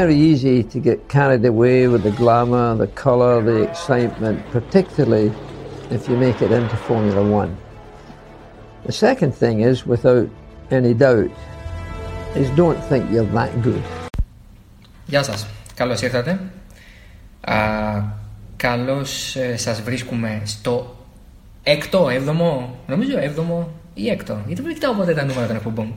very easy to get carried away with the glamour, the colour, the excitement, particularly if you make it into Formula One. The second thing is, without any doubt, is don't think you're that good. Γεια σας, καλώς ήρθατε. Α, καλώς ε, σας βρίσκουμε στο έκτο, έβδομο, νομίζω έβδομο ή έκτο, γιατί δεν κοιτάω ποτέ τα νούμερα των εκπομπών.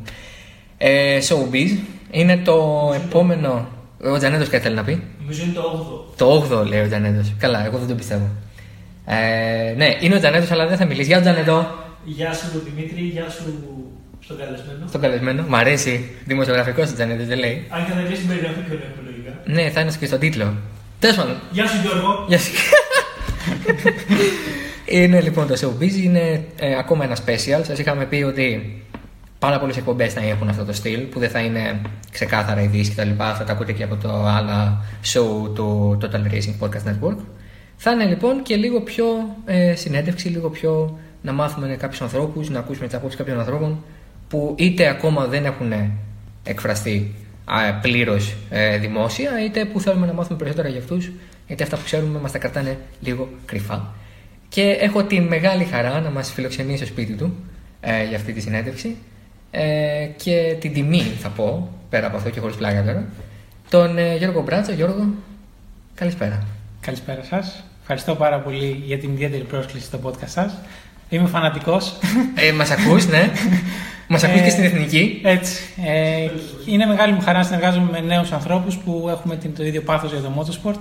Ε, showbiz, είναι το επόμενο, ο Τζανέτος κάτι θέλει να πει; Νομίζω είναι το 8ο. Το 8ο λέει ο Τζανέτος. Καλά, εγώ δεν το πιστεύω. Ε, ναι, είναι ο Τζανέτος, αλλά δεν θα μιλήσει. Γεια Τζανέτο, Γεια σου Δημήτρη, γεια σου στον καλεσμένο. στον καλεσμένο. Μ' αρέσει. Δημοσιογραφικός ο Τζανέτος, δεν λέει. Αν και θα βγει στην περιγραφή και ολέγχο λογικά. Ναι, θα είναι και στον τίτλο. Τέλος πάντων. Γεια σου Γιώργο. Γεια σου. είναι λοιπόν το Showbiz, είναι ε, ακόμα ένα special. Σας είχαμε πει ότι πάρα πολλές εκπομπές θα έχουν αυτό το στυλ που δεν θα είναι ξεκάθαρα ειδήσει κτλ. Θα τα ακούτε και από το άλλα show του Total Racing Podcast Network. Θα είναι λοιπόν και λίγο πιο ε, συνέντευξη, λίγο πιο να μάθουμε κάποιους ανθρώπους, να ακούσουμε τις απόψεις κάποιων ανθρώπων που είτε ακόμα δεν έχουν εκφραστεί πλήρως ε, δημόσια, είτε που θέλουμε να μάθουμε περισσότερα για αυτούς, γιατί αυτά που ξέρουμε μας τα κρατάνε λίγο κρυφά. Και έχω τη μεγάλη χαρά να μας φιλοξενήσει στο σπίτι του ε, για αυτή τη συνέντευξη ε, και την τιμή, θα πω, πέρα από αυτό και χωρίς πλάκα τώρα, τον ε, Γιώργο Μπράτσο. Γιώργο, καλησπέρα. Καλησπέρα σας. Ευχαριστώ πάρα πολύ για την ιδιαίτερη πρόσκληση στο podcast σας. Είμαι φανατικός. Ε, μας ακούς, ναι. Μας ακούς και στην εθνική. Έτσι. Ε, είναι μεγάλη μου χαρά να συνεργάζομαι με νέους ανθρώπους που έχουμε την, το ίδιο πάθος για το motorsport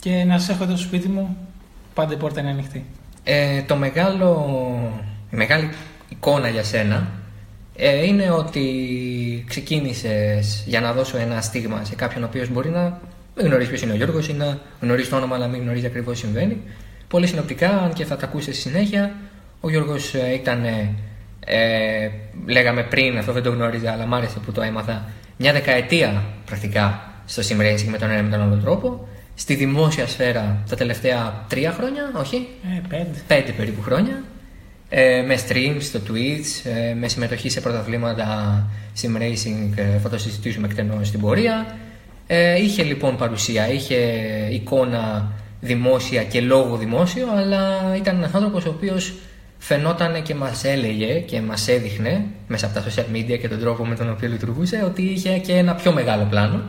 και να σας έχω εδώ στο σπίτι μου. Πάντα η πόρτα είναι ανοιχτή. Ε, το μεγάλο, η μεγάλη εικόνα για σένα ε, είναι ότι ξεκίνησες για να δώσω ένα στίγμα σε κάποιον ο οποίος μπορεί να μην γνωρίζει ποιος είναι ο Γιώργος ή να γνωρίζει το όνομα αλλά μην γνωρίζει ακριβώς τι συμβαίνει. Πολύ συνοπτικά, αν και θα τα ακούσεις στη συνέχεια, ο Γιώργος ε, ήταν, ε, ε, λέγαμε πριν, αυτό δεν το γνώριζα αλλά μ' άρεσε που το έμαθα, μια δεκαετία πρακτικά στο sim racing με τον ένα με τον άλλο τρόπο. Στη δημόσια σφαίρα τα τελευταία τρία χρόνια, όχι, Ε, πέντε. πέντε περίπου χρόνια ε, με streams στο Twitch, ε, με συμμετοχή σε πρωταθλήματα sim racing, ε, θα το συζητήσουμε εκτενώς στην πορεία. Ε, είχε λοιπόν παρουσία, είχε εικόνα δημόσια και λόγο δημόσιο, αλλά ήταν ένας άνθρωπος ο οποίος φαινόταν και μας έλεγε και μας έδειχνε μέσα από τα social media και τον τρόπο με τον οποίο λειτουργούσε ότι είχε και ένα πιο μεγάλο πλάνο.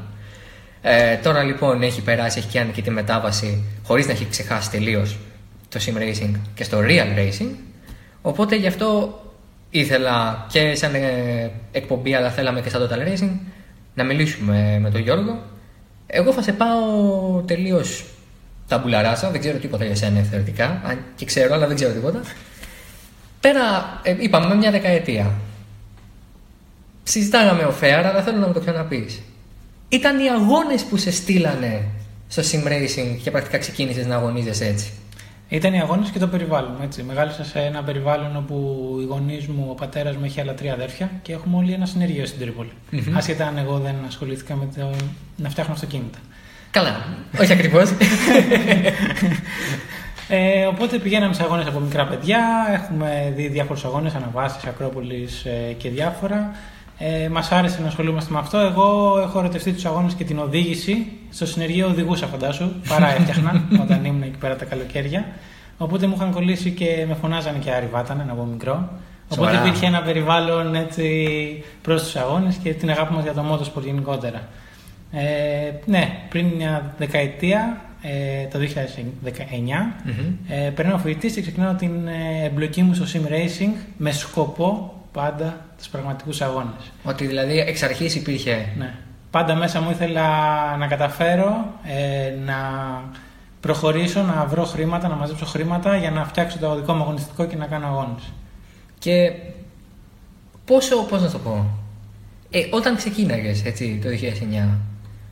Ε, τώρα λοιπόν έχει περάσει, έχει κάνει και τη μετάβαση χωρίς να έχει ξεχάσει τελείως το sim racing και στο real racing. Οπότε γι' αυτό ήθελα και σαν ε, εκπομπή, αλλά θέλαμε και σαν Total Racing να μιλήσουμε με τον Γιώργο. Εγώ θα σε πάω τελείως ταμπουλαράσα, δεν ξέρω τίποτα για σένα θεωρητικά, αν και ξέρω, αλλά δεν ξέρω τίποτα. Πέρα, ε, είπαμε, μια δεκαετία. Συζητάγαμε ο Φέαρα, αλλά θέλω να μου το ξαναπείς. Ήταν οι αγώνες που σε στείλανε στο sim racing και πρακτικά ξεκίνησες να αγωνίζεσαι έτσι; Ήταν οι αγώνες και το περιβάλλον. Έτσι. Μεγάλωσα σε ένα περιβάλλον όπου οι γονείς μου, ο πατέρας μου έχει άλλα τρία αδέρφια και έχουμε όλοι ένα συνεργείο στην τρίπολη. Μμμ. Άσχετα αν εγώ δεν ασχολήθηκα με το να φτιάχνω αυτοκίνητα. Καλά, όχι ακριβώς. Ε, οπότε πηγαίναμε σε αγώνες από μικρά παιδιά. Έχουμε δει διάφορους αγώνες, αναβάσεις, Ακρόπολης ε, και διάφορα. Ε, Μας άρεσε να ασχολούμαστε με αυτό. Εγώ έχω ερωτευτεί τους αγώνες και την οδήγηση. Στο συνεργείο οδηγούσα, φαντάσου. Παρά έφτιαχνα όταν ήμουν εκεί πέρα τα καλοκαίρια. Οπότε μου είχαν κολλήσει και με φωνάζανε και Άρη Βάτανε από μικρό. Οπότε Σοβαρά. υπήρχε ένα περιβάλλον έτσι προς τους αγώνες και την αγάπη μας για το motorsport γενικότερα. Ε, ναι, πριν μια δεκαετία, ε, το 2019, Μμμ. ε, περνάω φοιτητή και ξεκινάω την ε, εμπλοκή μου στο sim racing με σκοπό πάντα τους πραγματικούς αγώνες. Ότι δηλαδή εξ αρχής υπήρχε. Ναι. Πάντα μέσα μου ήθελα να καταφέρω ε, να προχωρήσω, να βρω χρήματα, να μαζέψω χρήματα για να φτιάξω το δικό μου αγωνιστικό και να κάνω αγώνες. Και πόσο, πώς να το πω, ε, όταν ξεκίναγες έτσι το 2009,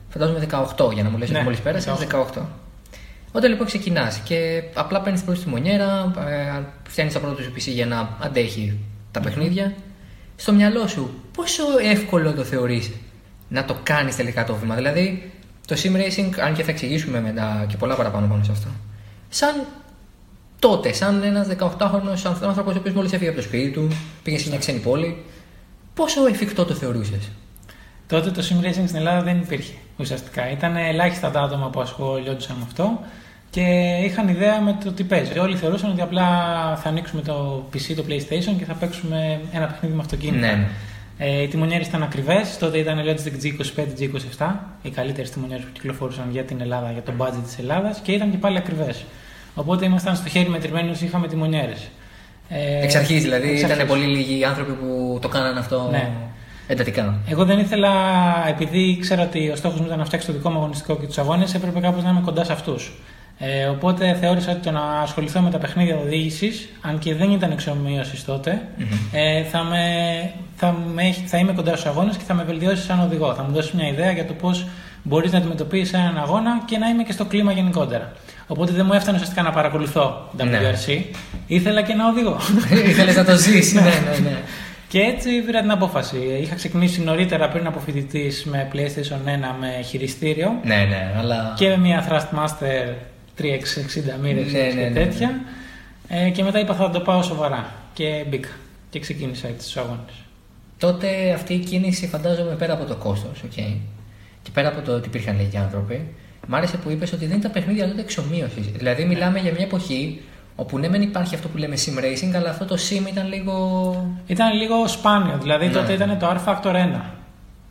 φαντάζομαι 18 για να μου λες Ναι, ότι μόλις πέρασες, 18. 18. Όταν λοιπόν ξεκινάς και απλά παίρνεις πρώτη τη μονιέρα, ε, φτιάχνεις τα πρώτα σου PC για να αντέχει τα παιχνίδια, στο μυαλό σου πόσο εύκολο το θεωρείς να το κάνεις τελικά το βήμα. Δηλαδή το sim racing, αν και θα εξηγήσουμε μετά και πολλά παραπάνω πάνω σε αυτό, σαν τότε, σαν ένας 18χρονο άνθρωπος ο οποίος μόλις έφυγε από το σπίτι του, πήγε σε μια ξένη πόλη, πόσο εφικτό το θεωρούσες; Τότε το sim racing στην Ελλάδα δεν υπήρχε ουσιαστικά. Ήταν ελάχιστα τα άτομα που ασχολιόντουσαν με αυτό και είχαν ιδέα με το τι παίζει. Όλοι θεωρούσαν ότι απλά θα ανοίξουμε το PC, το PlayStation και θα παίξουμε ένα παιχνίδι με αυτοκίνητα. Ναι, ναι. Ε, οι τιμονιέρες ήταν ακριβές. Τότε ήταν Logitech G25, G27, οι καλύτερες τιμονιέρες που κυκλοφορούσαν για την Ελλάδα, για το budget της Ελλάδας και ήταν και πάλι ακριβές. Οπότε ήμασταν στο χέρι μετρημένους, είχαμε τιμονιέρες. Ε, εξ αρχής δηλαδή, εξ ήταν αρχής. πολύ λίγοι οι άνθρωποι που το κάνανε αυτό Ναι. εντατικά. Εγώ δεν ήθελα, επειδή ήξερα ότι ο στόχος μου ήταν να φτιάξω το δικό μου αγωνιστικό και τους αγώνες, έπρεπε κάπως να είμαι κοντά σε αυτούς. Ε, οπότε θεώρησα ότι το να ασχοληθώ με τα παιχνίδια οδήγησης, αν και δεν ήταν εξομοίωσης τότε, ε, θα, με, θα, με, έχει- θα είμαι κοντά στους αγώνες και θα με βελτιώσεις σαν οδηγό. Θα μου δώσεις μια ιδέα για το πώς μπορείς να αντιμετωπίσεις έναν αγώνα και να είμαι και στο κλίμα γενικότερα. Οπότε δεν μου έφτανε ουσιαστικά να παρακολουθώ Ναι. WRC, ήθελα και να οδηγώ. Ήθελες να το ζήσει. ναι, ναι, ναι. Και έτσι πήρα την απόφαση. Είχα ξεκινήσει νωρίτερα πριν από φοιτητής με PlayStation 1 με χειριστήριο ναι, ναι, αλλά. και με μια Thrustmaster 360 μοίρες Ναι, και ναι, ναι, τέτοια. Ε, και μετά είπα θα το πάω σοβαρά. Και μπήκα. Και ξεκίνησα έτσι τους αγώνες. Τότε αυτή η κίνηση φαντάζομαι πέρα από το κόστος, okay, και πέρα από το ότι υπήρχαν λίγοι άνθρωποι, μ' άρεσε που είπες ότι δεν ήταν παιχνίδια τότε εξομοίωσης. Δηλαδή, μιλάμε για μια εποχή όπου ναι, δεν υπάρχει αυτό που λέμε sim racing, αλλά αυτό το sim ήταν λίγο. Ήταν λίγο σπάνιο. Δηλαδή Ναι. τότε ήταν το R Factor 1.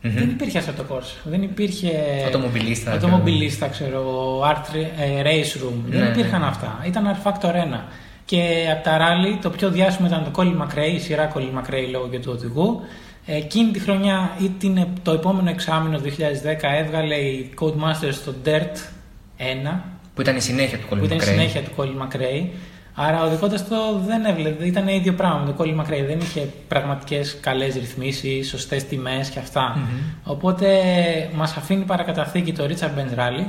Μμμ. Δεν υπήρχε αυτό το course. Δεν υπήρχε. Αυτομοβιλίστα, Αυτομοβιλίστα, ξέρω εγώ. Art ε, Race Room. Ναι, δεν υπήρχαν ναι. αυτά. Ήταν R Factor 1. Και από τα rally το πιο διάσημο ήταν το Colin McRae, η σειρά Colin McRae λόγω και του οδηγού. Ε, Εκείνη τη χρονιά ή την, το επόμενο εξάμεινο 2010 έβγαλε η Codemasters το Dirt 1 που ήταν η συνέχεια του που ήταν η Colin McRae. συνέχεια του Colin McRae. Άρα οδηγώντας το δεν έβλεπε, ήταν ίδιο πράγμα με το Colin McRae. Δεν είχε πραγματικές καλές ρυθμίσεις, σωστές τιμές και αυτα Οπότε μας αφήνει παρακαταθήκη το Richard Benz Rally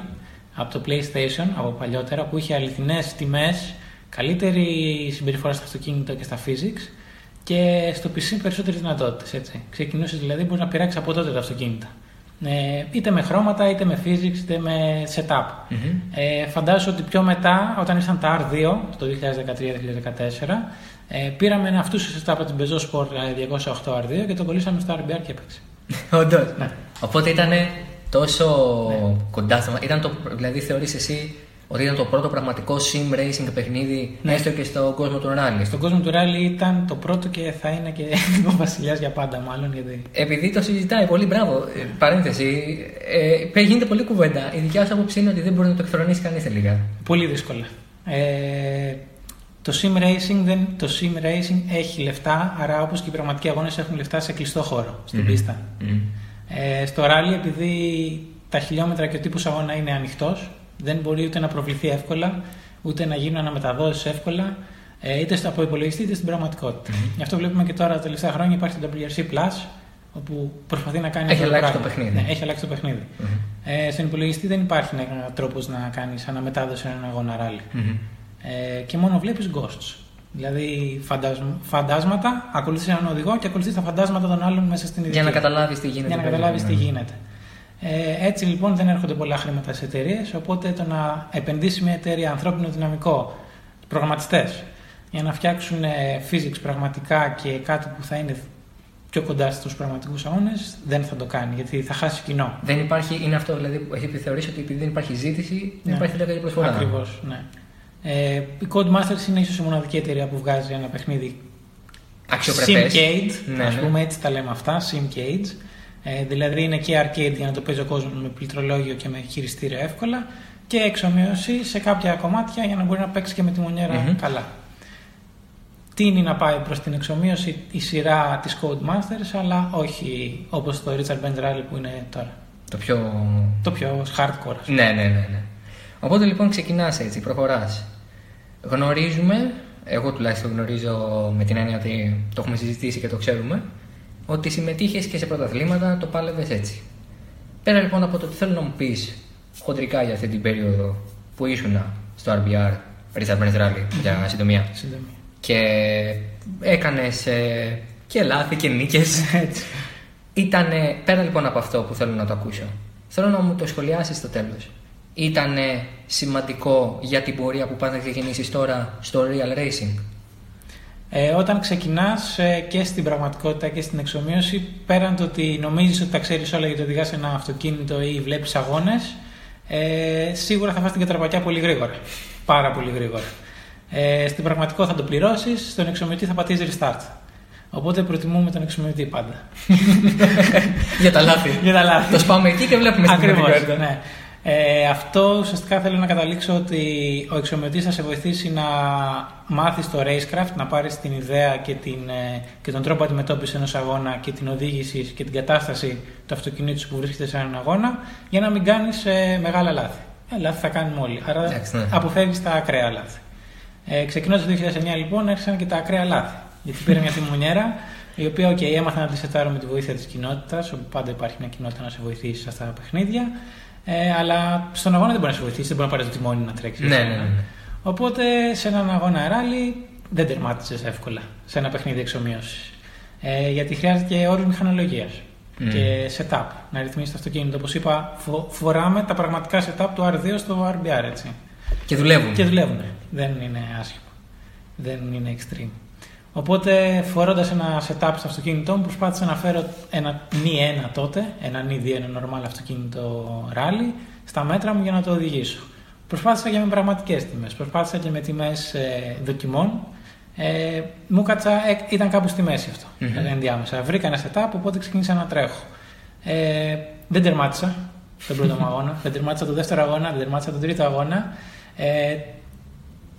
από το PlayStation από παλιότερα που είχε αληθινές τιμές, καλύτερη συμπεριφορά στο αυτοκίνητο και στα physics και στο PC περισσότερες δυνατότητες. Ξεκινούσες δηλαδή, μπορείς να πειράξεις από τότε τα αυτοκίνητα. Ε, είτε με χρώματα, είτε με physics, είτε με setup. Μμμ. Ε, φαντάζομαι ότι πιο μετά, όταν ήρθαν τα R2 το 2013-2014, ε, πήραμε ένα αυτού setup από την Peugeot Sport ε, 208 R2 και το κολλήσαμε στο RBR και έπαιξε. Όντως. Ναι. Οπότε ήταν τόσο κοντά στο. Ήταν το, δηλαδή, θεωρείς εσύ ότι ήταν το πρώτο πραγματικό sim racing παιχνίδι, Ναι. έστω και στον κόσμο του rally. Στον κόσμο του rally ήταν το πρώτο και θα είναι και ο βασιλιάς για πάντα, μάλλον. Γιατί... Επειδή το συζητάει πολύ, μπράβο. Ε, παρένθεση, ε, γίνεται πολύ κουβέντα. Η δικιά σου άποψη είναι ότι δεν μπορεί να το εκθρονήσει κανείς τελικά. Πολύ δύσκολα. Ε, το sim, racing δεν, το sim racing έχει λεφτά, άρα όπως και οι πραγματικοί αγώνες έχουν λεφτά σε κλειστό χώρο, στην Μμμ. πίστα. Μμμ. Ε, στο rally, επειδή τα χιλιόμετρα και ο τύπος αγώνα είναι ανοιχτός, δεν μπορεί ούτε να προβληθεί εύκολα, ούτε να γίνουν αναμεταδόσεις εύκολα, ε, είτε στο από υπολογιστή είτε στην πραγματικότητα. Γι' αυτό βλέπουμε και τώρα τα τελευταία χρόνια υπάρχει το WRC Plus, όπου προσπαθεί να κάνει Έχει αυτό αλλάξει πράγμα. το παιχνίδι. Ναι, έχει αλλάξει το παιχνίδι. Μμμ. Ε, στον υπολογιστή δεν υπάρχει τρόπος να κάνεις αναμετάδοση έναν αγώνα rally. Μμμ. Ε, και μόνο βλέπεις ghosts. Δηλαδή φαντάσμα, φαντάσματα, ακολουθείς έναν οδηγό και ακολουθείς τα φαντάσματα των άλλων μέσα στην ειδική. Για να καταλάβεις τι γίνεται. Για να πέρα. καταλάβεις τι Ναι. γίνεται. Ε, έτσι λοιπόν δεν έρχονται πολλά χρήματα σε εταιρείες, οπότε το να επενδύσει μια εταιρεία ανθρώπινο δυναμικό, προγραμματιστές, για να φτιάξουν ε, physics πραγματικά και κάτι που θα είναι πιο κοντά στους πραγματικούς αγώνες, δεν θα το κάνει γιατί θα χάσει κοινό. Δεν υπάρχει, είναι αυτό δηλαδή που έχει θεωρήσει ότι επειδή δεν υπάρχει ζήτηση, δεν Ναι. υπάρχει τελικά και προσφορά. Ακριβώς, ναι. Ε, η Codemasters είναι ίσως η μοναδική εταιρεία που βγάζει ένα παιχνίδι Αξιοπρεπές. Simcade, Ναι, ας ναι. πούμε έτσι τα λέμε αυτά, Simcade. Ε, δηλαδή είναι και arcade για να το παίζει ο κόσμος με πληκτρολόγιο και με χειριστήριο εύκολα και εξομοίωση σε κάποια κομμάτια για να μπορεί να παίξει και με τη μονιέρα Μμμ. καλά. Τι είναι να πάει προς την εξομοίωση η σειρά της Codemasters, αλλά όχι όπως το Richard Benz Rally που είναι τώρα. Το πιο. Το πιο hardcore. ας πούμε. Ναι, ναι, ναι. ναι. Οπότε λοιπόν ξεκινάς έτσι, προχωράς. Γνωρίζουμε, εγώ τουλάχιστον γνωρίζω με την έννοια ότι το έχουμε συζητήσει και το ξέρουμε, ότι συμμετείχες και σε πρωταθλήματα, το πάλευες έτσι. Πέρα λοιπόν από το ότι θέλω να μου πεις χοντρικά για αυτή την περίοδο που ήσουν στο RBR, Richard Benz Rally, για συντομία, Συντομία. και έκανες και λάθη και νίκες. Έτσι. Ήτανε, πέρα λοιπόν από αυτό που θέλω να το ακούσω, θέλω να μου το σχολιάσεις στο τέλος. Ήτανε σημαντικό για την πορεία που πας να ξεκινήσεις τώρα στο real racing; Ε, όταν ξεκινάς ε, και στην πραγματικότητα και στην εξομοίωση, πέραν το ότι νομίζεις ότι τα ξέρεις όλα γιατί οδηγάς ένα αυτοκίνητο ή βλέπεις αγώνες, ε, σίγουρα θα φας την κατραπακιά πολύ γρήγορα. Πάρα πολύ γρήγορα. Ε, στην πραγματικότητα θα το πληρώσεις, στον εξομοιωτή θα πατήσεις restart. Οπότε προτιμούμε τον εξομοιωτή πάντα. Για τα λάθη. Για τα λάθη. Το σπάμε εκεί και βλέπουμε στην Ακριβώς, πραγματικότητα. ναι. Ε, αυτό ουσιαστικά θέλω να καταλήξω ότι ο εξομοιωτής θα σε βοηθήσει να μάθεις το racecraft, να πάρεις την ιδέα και, την, ε, και τον τρόπο αντιμετώπισης ενός αγώνα και την οδήγηση και την κατάσταση του αυτοκινήτου σου που βρίσκεται σε έναν αγώνα για να μην κάνεις ε, μεγάλα λάθη. Ε, λάθη θα κάνουμε όλοι, άρα Εντάξει, ναι. αποφεύγεις τα ακραία λάθη. Ε, ξεκινώντας το 2009 λοιπόν άρχισαν και τα ακραία λάθη. Γιατί πήρα μια τιμονιέρα η οποία okay, έμαθα να τη σετάρω με τη βοήθεια της κοινότητας, όπου πάντα υπάρχει μια κοινότητα να σε βοηθήσει σε αυτά τα παιχνίδια. Ε, αλλά στον αγώνα δεν μπορεί να σε βοηθήσει, δεν μπορεί να πάρεις το τιμόνι να τρέξεις. Ναι, ναι, ναι. Οπότε σε έναν αγώνα ράλι δεν τερμάτισες εύκολα σε ένα παιχνίδι εξομοίωσης. Ε, γιατί χρειάζεται και όρου μηχανολογίας Μμμ. και setup να ρυθμίσεις το αυτοκίνητο. Όπως είπα, φο- φοράμε τα πραγματικά setup του R2 στο RBR έτσι. Και δουλεύουν. Και δουλεύουν. Δεν είναι άσχημο. Δεν είναι extreme. Οπότε φορώντας ένα setup στο αυτοκίνητό μου, προσπάθησα να φέρω ένα νη 1 τότε, ένα νη 2, ένα normal αυτοκίνητο ράλι, στα μέτρα μου για να το οδηγήσω. Προσπάθησα και με πραγματικές τιμές. Προσπάθησα και με τιμές δοκιμών. Ε, μου κάτσα, ε, ήταν κάπου στη μέση αυτό. Μμμ. Ενδιάμεσα. Βρήκα ένα setup, οπότε ξεκίνησα να τρέχω. Ε, δεν τερμάτισα τον πρώτο μου αγώνα. Δεν τερμάτισα τον δεύτερο αγώνα, δεν τερμάτισα τον τρίτο αγώνα. Ε,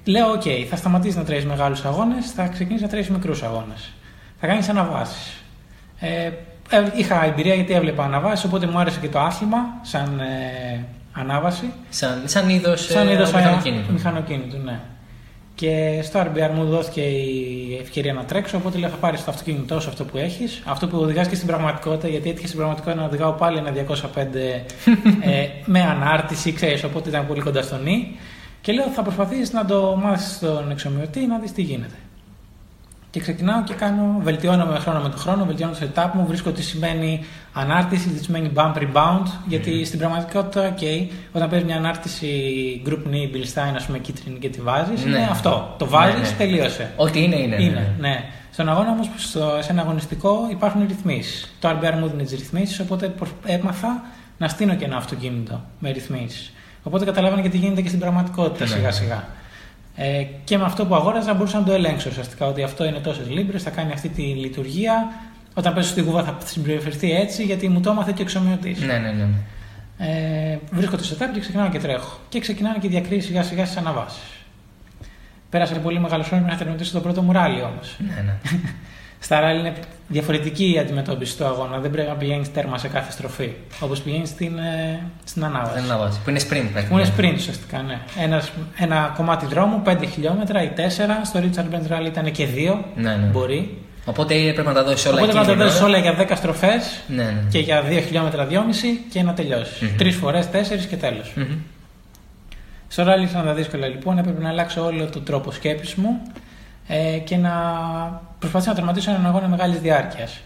λέω: Οκ, θα σταματήσεις να τρέχεις μεγάλους αγώνες, θα ξεκινήσεις να τρέχεις μικρούς αγώνες. Θα κάνεις αναβάσεις. Ε, ε, είχα εμπειρία γιατί έβλεπα αναβάσεις, οπότε μου άρεσε και το άθλημα σαν ε, ανάβαση. Σαν, σαν είδος Σαν είδος μηχανοκίνητου. μηχανοκίνητου, ναι. Και στο RBR μου δόθηκε η ευκαιρία να τρέξω, οπότε λέω θα πάρεις το αυτοκίνητό σου αυτό που έχεις, αυτό που οδηγάς και στην πραγματικότητα, γιατί έτυχε στην πραγματικότητα να οδηγάω πάλι ένα 205 ε, με ανάρτηση, ξέρεις, οπότε ήταν πολύ κοντά στο νη. Και λέω θα προσπαθήσεις να το μάθεις στον εξομοιωτή να δεις τι γίνεται. Και ξεκινάω και κάνω, βελτιώνομαι χρόνο με το χρόνο, βελτιώνω το setup μου, βρίσκω τι σημαίνει ανάρτηση, τι σημαίνει bump rebound, γιατί στην πραγματικότητα, okay, όταν παίζει μια ανάρτηση group knee, Bill Stein, ας πούμε, κίτρινη και τη βάζεις, Ναι. είναι αυτό. Το βάζεις, Ναι, ναι. τελείωσε. Ό,τι είναι, είναι. ναι. Είναι, ναι. Στον αγώνα όμως, σε ένα αγωνιστικό υπάρχουν ρυθμίσεις. Το RBR μου δίνει τις ρυθμίσεις, οπότε προσ- έμαθα να στείλω και ένα αυτοκίνητο με ρυθμίσεις. Οπότε καταλάβαινα και τι γίνεται και στην πραγματικότητα Ναι. σιγά σιγά. Ε, και με αυτό που αγόραζα μπορούσα να το ελέγξω ουσιαστικά ότι αυτό είναι τόσες λίμπρες, θα κάνει αυτή τη λειτουργία. Όταν πέσω στη γούβα θα συμπεριφερθεί έτσι, γιατί μου το έμαθε και ο εξομοιωτής. Ναι, ναι, ναι. Ε, βρίσκω το setup και ξεκινάω και τρέχω. Και ξεκινάνε και οι διακρίσεις σιγά σιγά στις αναβάσεις. Πέρασε πολύ μεγάλος χρόνος μέχρι να τερματίσω το πρώτο μου ράλι όμως. ναι, ναι. Στα ράλι είναι διαφορετική η αντιμετώπιση του αγώνα. Δεν πρέπει να πηγαίνεις τέρμα σε κάθε στροφή. Όπως πηγαίνεις στην, ε, στην ανάβαση. Δεν αναβάζει. Που είναι sprint Που είναι πρακτικά. sprint ουσιαστικά, ναι. Ένας, ένα κομμάτι δρόμου, 5 χιλιόμετρα ή 4. Στο Richard Benz Rally ήταν και 2. Ναι, ναι. Μπορεί. Οπότε πρέπει να τα δώσεις όλα Οπότε εκεί. να τα την δώσεις ώρα. όλα για 10 στροφές Ναι, ναι. και για 2 χιλιόμετρα 2,5 και να τελειώσεις. Μμμ. Τρεις φορές, 4 και τέλος. Μμμ. Στο ράλι ήταν τα δύσκολα λοιπόν, έπρεπε να αλλάξω όλο τον τρόπο σκέψης μου ε, και να προσπαθήσω να τερματίσω έναν αγώνα μεγάλης διάρκειας.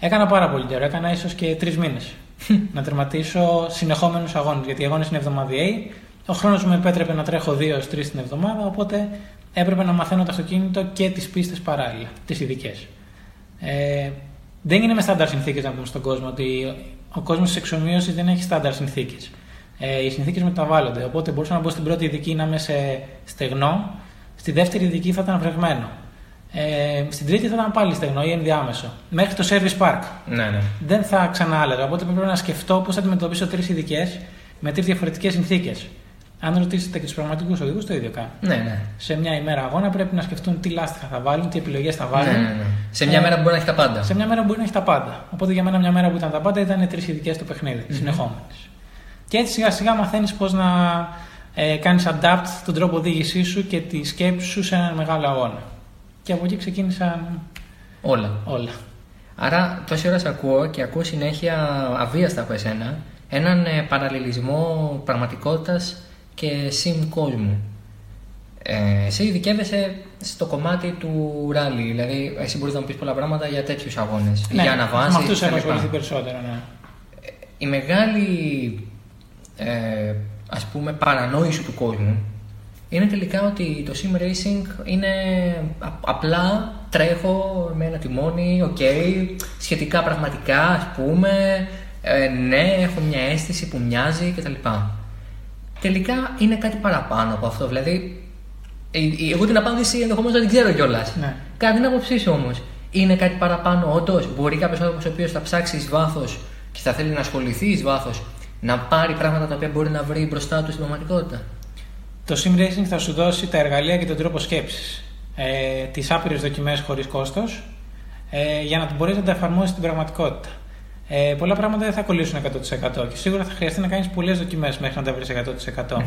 Έκανα πάρα πολύ καιρό, έκανα ίσως και τρεις μήνες. να τερματίσω συνεχόμενους αγώνες, γιατί οι αγώνες είναι εβδομαδιαίοι. Ο χρόνος μου επέτρεπε να τρέχω δύο έως τρεις την εβδομάδα, οπότε έπρεπε να μαθαίνω το αυτοκίνητο και τις πίστες παράλληλα, τις ειδικές. Ε, δεν είναι με στάνταρ συνθήκες να πούμε στον κόσμο ότι ο κόσμος της εξομοίωσης δεν έχει στάνταρ συνθήκες. Ε, οι συνθήκες μεταβάλλονται. Οπότε μπορούσα να μπω στην πρώτη ειδική να είμαι σε στεγνό, στη δεύτερη ειδική θα ήταν βρεγμένο. Ε, στην τρίτη θα ήταν πάλι στεγνό ή ενδιάμεσο. Μέχρι το service park. Ναι, ναι. Δεν θα ξανά άλλαζα. Οπότε πρέπει να σκεφτώ πώς θα αντιμετωπίσω τρεις ειδικές με τρεις διαφορετικές συνθήκες. Αν ρωτήσετε και τους πραγματικούς οδηγούς, το ίδιο κάνουν. Ναι, ναι. Σε μια ημέρα αγώνα πρέπει να σκεφτούν τι λάστιχα θα βάλουν, τι επιλογές θα βάλουν. Ναι, ναι, ναι. Σε μια Ε, μέρα που μπορεί να έχει τα πάντα. Σε μια μέρα μπορεί να έχει τα πάντα. Οπότε για μένα μια μέρα που ήταν τα πάντα ήταν τρεις ειδικές στο παιχνίδι, mm συνεχόμενες. Και έτσι σιγά σιγά μαθαίνεις πώς να ε, κάνεις adapt τον τρόπο οδήγησής σου και τη σκέψη σου σε έναν μεγάλο αγώνα. Και από εκεί ξεκίνησαν Όλα. όλα. Άρα τόση ώρα σε ακούω και ακούω συνέχεια αβίαστα από εσένα έναν ε, παραλληλισμό πραγματικότητας και sim κόσμου. Ε, εσύ ειδικεύεσαι στο κομμάτι του ράλι, δηλαδή εσύ μπορείς να μου πεις πολλά πράγματα για τέτοιους αγώνες, Ναι, για με αναβάσεις αυτού κτλ. έχω ασχοληθεί περισσότερο. Ναι. Η μεγάλη ε, ας πούμε παρανόηση του κόσμου είναι τελικά ότι το sim racing είναι α- απλά τρέχω με ένα τιμόνι, οκ, σχετικά πραγματικά ας πούμε, ε, ναι, έχω μια αίσθηση που μοιάζει κτλ. Τελικά είναι κάτι παραπάνω από αυτό, δηλαδή ε, ε, εγώ την απάντηση ενδεχομένως να την ξέρω κιόλας. Ναι. Κατά την άποψή σου όμως, είναι κάτι παραπάνω όντως; Μπορεί κάποιος άνθρωπος ο οποίος θα ψάξει εις βάθος και θα θέλει να ασχοληθεί εις βάθος να πάρει πράγματα τα οποία μπορεί να βρει μπροστά του στην πραγματικότητα. Το sim racing θα σου δώσει τα εργαλεία και τον τρόπο σκέψης. Ε, Τις άπειρες δοκιμές χωρίς κόστος ε, για να μπορείς να τα εφαρμόσεις στην πραγματικότητα. Ε, πολλά πράγματα δεν θα κολλήσουν 100% και σίγουρα θα χρειαστεί να κάνεις πολλές δοκιμές μέχρι να τα βρεις 100%.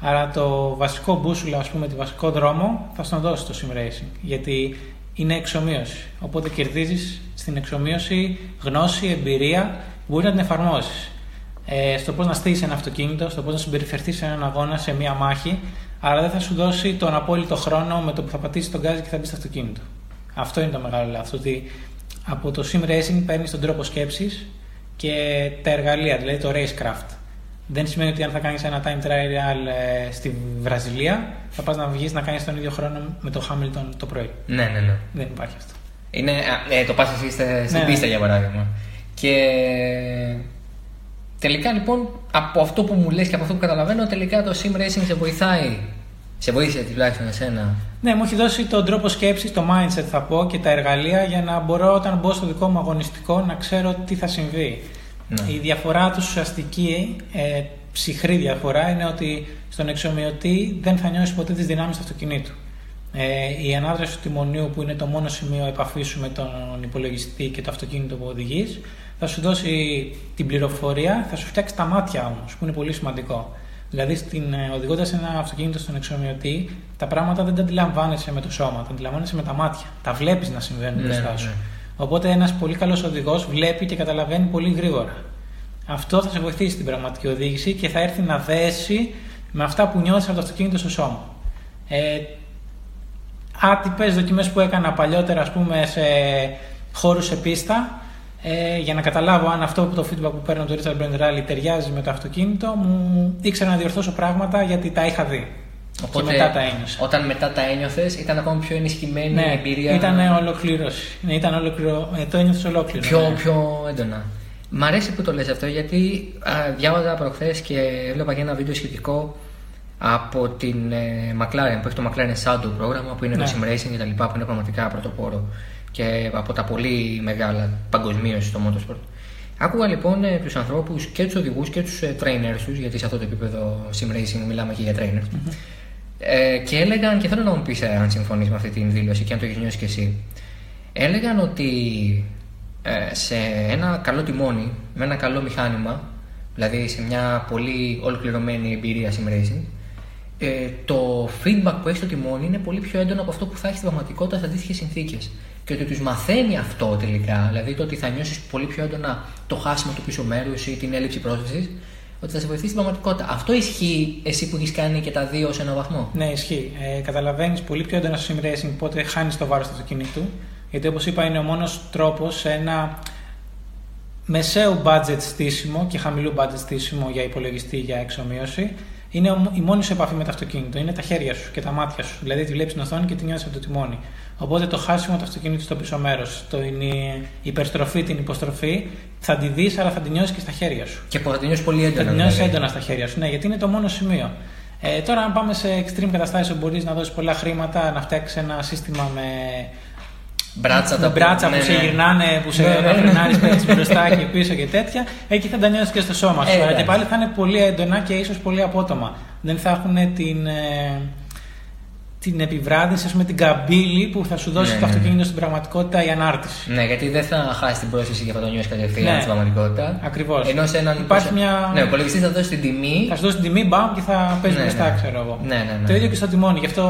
Άρα το βασικό μπούσουλα, ας πούμε, το βασικό δρόμο θα στον δώσει το sim racing. Γιατί είναι εξομοίωση. Οπότε κερδίζεις στην εξομοίωση γνώση, εμπειρία που μπορείς να την εφαρμόσεις. Ε, στο πώς να στήσεις ένα αυτοκίνητο, στο πώς να συμπεριφερθείς σε έναν αγώνα, σε μία μάχη, αλλά δεν θα σου δώσει τον απόλυτο χρόνο με το που θα πατήσεις τον γκάζι και θα μπεις στο αυτοκίνητο. Αυτό είναι το μεγάλο λάθος. Ότι από το sim racing παίρνεις τον τρόπο σκέψης και τα εργαλεία, δηλαδή το racecraft. Δεν σημαίνει ότι αν θα κάνεις ένα time trial ε, στη Βραζιλία, θα πας να βγεις να κάνεις τον ίδιο χρόνο με το Hamilton το πρωί. Ναι, ναι, ναι. Δεν υπάρχει αυτό. Είναι, α, ε, το πας εσύ στη- στην Ναι. πίστα για παράδειγμα. Και τελικά λοιπόν από αυτό που μου λες και από αυτό που καταλαβαίνω, τελικά το sim racing σε βοηθάει. Σε βοήθησε τουλάχιστον εσένα. Ναι, μου έχει δώσει τον τρόπο σκέψης, το mindset θα πω και τα εργαλεία για να μπορώ όταν μπω στο δικό μου αγωνιστικό να ξέρω τι θα συμβεί. Ναι. Η διαφορά τους ουσιαστική, ε, ψυχρή διαφορά, είναι ότι στον εξομοιωτή δεν θα νιώσεις ποτέ τις δυνάμεις του αυτοκινήτου. Ε, η ανάδραση του τιμονίου, που είναι το μόνο σημείο επαφής σου με τον υπολογιστή και το αυτοκίνητο που οδηγείς, θα σου δώσει την πληροφορία, θα σου φτιάξει τα μάτια όμως, που είναι πολύ σημαντικό. Δηλαδή, οδηγώντας ένα αυτοκίνητο στον εξομοιωτή, τα πράγματα δεν τα αντιλαμβάνεσαι με το σώμα, τα αντιλαμβάνεσαι με τα μάτια. Τα βλέπεις να συμβαίνουν Ναι, μπροστά ναι. σου. Οπότε ένας πολύ καλός οδηγός βλέπει και καταλαβαίνει πολύ γρήγορα. Αυτό θα σε βοηθήσει στην πραγματική οδήγηση και θα έρθει να δέσει με αυτά που νιώθεις από το αυτοκίνητο στο σώμα. Ε, Άτυπες δοκιμές που έκανα παλιότερα, ας πούμε, σε χώρους σε πίστα, ε, για να καταλάβω αν αυτό που το feedback που παίρνω από το Richard Brand Rally ταιριάζει με το αυτοκίνητο, μου ήξερα να διορθώσω πράγματα γιατί τα είχα δει. και μετά τα ένιωσα. Όταν μετά τα ένιωθες, ήταν ακόμα πιο ενισχυμένη η Ναι, εμπειρία. ήταν ολοκλήρωση. Ναι, ήταν ολοκληρω... ε, το ένιωθες ολόκληρο. πιο, ναι. πιο έντονα. Μ' αρέσει που το λες αυτό γιατί α, διάβαζα προχθές και έβλεπα και ένα βίντεο σχετικό από την ε, McLaren που έχει το McLaren Shadow πρόγραμμα που είναι Ναι. το sim racing και τα λοιπά που είναι πραγματικά πρωτοπόρο και από τα πολύ μεγάλα παγκοσμίως στο motorsport. Άκουγα λοιπόν ε, τους ανθρώπους και τους οδηγούς και τους ε, trainers τους γιατί σε αυτό το επίπεδο sim racing μιλάμε και για trainers ε, και έλεγαν και θέλω να μου πεις ε, αν συμφωνείς με αυτή την δήλωση και αν το έχεις νιώσει και εσύ έλεγαν ότι ε, σε ένα καλό τιμόνι, με ένα καλό μηχάνημα, δηλαδή σε μια πολύ ολοκληρωμένη εμπειρία sim racing, ε, το feedback που έχεις στο τιμόνι είναι πολύ πιο έντονο από αυτό που θα έχεις στην πραγματικότητα σε αντίστοιχες συνθήκες. Και ότι τους μαθαίνει αυτό τελικά, δηλαδή το ότι θα νιώσεις πολύ πιο έντονα το χάσιμο του πίσω μέρους ή την έλλειψη πρόσβαση, ότι θα σε βοηθήσει στην πραγματικότητα. Αυτό ισχύει εσύ που έχεις κάνει και τα δύο σε έναν βαθμό; Ναι, ισχύει. Ε, Καταλαβαίνεις πολύ πιο έντονα στο sim racing πότε χάνεις το βάρος του αυτοκινήτου. Γιατί όπως είπα, είναι ο μόνος τρόπος σε ένα μεσαίου budget στήσιμο και χαμηλού budget στήσιμο για υπολογιστή για εξομοίωση. Είναι ο- η μόνη σου επαφή με το αυτοκίνητο. Είναι τα χέρια σου και τα μάτια σου. Δηλαδή τη βλέπεις την οθόνη και τη νιώθεις από το τιμόνι. Οπότε το χάσιμο του αυτοκίνητου στο πίσω μέρος, η υπερστροφή, την υποστροφή, θα τη δεις, αλλά θα τη νιώσεις και στα χέρια σου. Και που θα τη νιώσεις πολύ Θα έντονα. την νιώσεις δηλαδή. έντονα στα χέρια σου. Ναι, γιατί είναι το μόνο σημείο. Ε, τώρα, αν πάμε σε extreme καταστάσεις όπου μπορείς να δώσεις πολλά χρήματα, να φτιάξεις ένα σύστημα με, Μπράτσα, με τα μπράτσα ναι, που σε ναι. γυρνάνε, που σε Ναι, ναι, ναι. φρενάρει, πέφτει μπροστά και πίσω και τέτοια, εκεί θα τα νιώσεις και στο σώμα σου. Ε, Αλλά και εντάξει. πάλι θα είναι πολύ έντονα και ίσως πολύ απότομα. Δεν θα έχουν την, ε, την επιβράδυνση, ας πούμε, την καμπύλη που θα σου δώσει Ναι, το ναι, αυτοκίνητο στην πραγματικότητα η ανάρτηση. Ναι, γιατί δεν θα χάσει την πρόσθεση και θα το νιώσει κατευθείαν Ναι. στην πραγματικότητα. Ακριβώς. Ενώ σε έναν. Υπάρχει μια- Ναι, ο υπολογιστής θα δώσει την τιμή. Θα σου δώσει την τιμή, μπαμ και θα παίζει Ναι, μπροστά, ναι. ξέρω εγώ. Ναι, ναι, ναι. Το ίδιο και στο τιμόνι. Γι' αυτό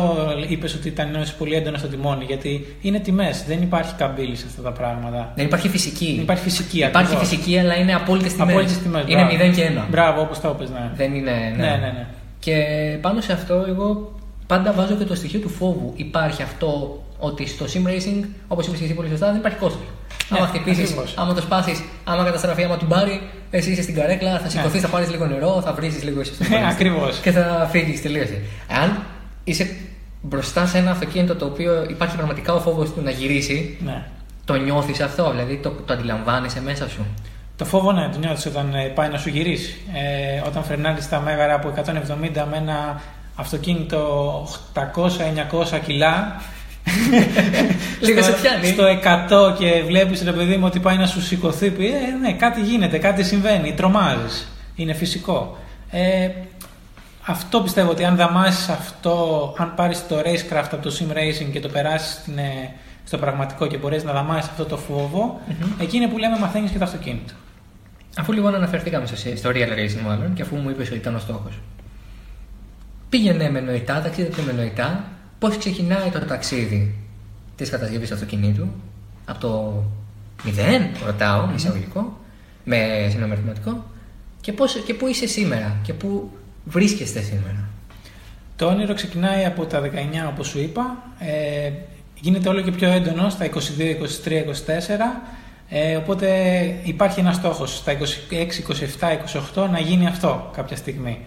είπες ότι τα νιώσει πολύ έντονα στο τιμόνι. Γιατί είναι τιμές. Δεν υπάρχει καμπύλη σε αυτά τα πράγματα. Δεν υπάρχει φυσική. Δεν υπάρχει φυσική. Υπάρχει ακριβώς. φυσική, αλλά είναι απόλυτες τιμές. Απόλυτες τιμές, Είναι μπράβο. 0 και 1. Μπράβο, όπως το είπες, ναι. Δεν είναι. Ναι, ναι, ναι. Και πάνω σε αυτό, εγώ πάντα βάζω και το στοιχείο του φόβου. Υπάρχει αυτό ότι στο sim racing, όπως είπες και εσύ πολύ σωστά, δεν υπάρχει κόστος. Ναι, άμα χτυπήσεις, ακριβώς. άμα το σπάσεις, άμα καταστραφεί, άμα του πάρει, εσύ είσαι στην καρέκλα, θα σηκωθείς, θα πάρεις λίγο νερό, θα βρει λίγο εσύ στο Ναι, ακριβώς. Και θα φύγεις, τελείωσε. Αν είσαι μπροστά σε ένα αυτοκίνητο το οποίο υπάρχει πραγματικά ο φόβος του να γυρίσει. Ναι. Το νιώθεις αυτό, δηλαδή το, το αντιλαμβάνεσαι μέσα σου; Το φόβο ναι, το νιώθεις όταν ε, πάει να σου γυρίσει. Ε, όταν φρενάρει τα μέγαρα από 170 με ένα αυτοκίνητο 800-900 κιλά. Λίγο στο, σε πιάνει. Στο 100 και βλέπεις ρε παιδί μου ότι πάει να σου σηκωθεί. πει, Ε, ναι, κάτι γίνεται, κάτι συμβαίνει. Τρομάζεις. Είναι φυσικό. Ε, αυτό πιστεύω ότι αν δαμάσεις αυτό, αν πάρεις το racecraft από το sim racing και το περάσεις στο πραγματικό και μπορέσει να δαμάσεις αυτό το φόβο, εκεί είναι που λέμε μαθαίνεις και το αυτοκίνητο. Αφού λοιπόν αναφερθήκαμε στο, στο real racing μάλλον και αφού μου είπες ότι ήταν ο στόχος. Πήγαινε με νοητά, ταξίδεψε με νοητά. Πώς ξεκινάει το ταξίδι της κατασκευής του αυτοκινήτου, από το μηδέν, ρωτάω, με εισαγωγικό, με συνομερθηματικό, και, πώς, και πού είσαι σήμερα και πού βρίσκεστε σήμερα; Το όνειρο ξεκινάει από τα 19 όπως σου είπα, ε, γίνεται όλο και πιο έντονο στα 22, 23, 24, ε, οπότε υπάρχει ένας στόχος στα 26, 27, 28 να γίνει αυτό κάποια στιγμή.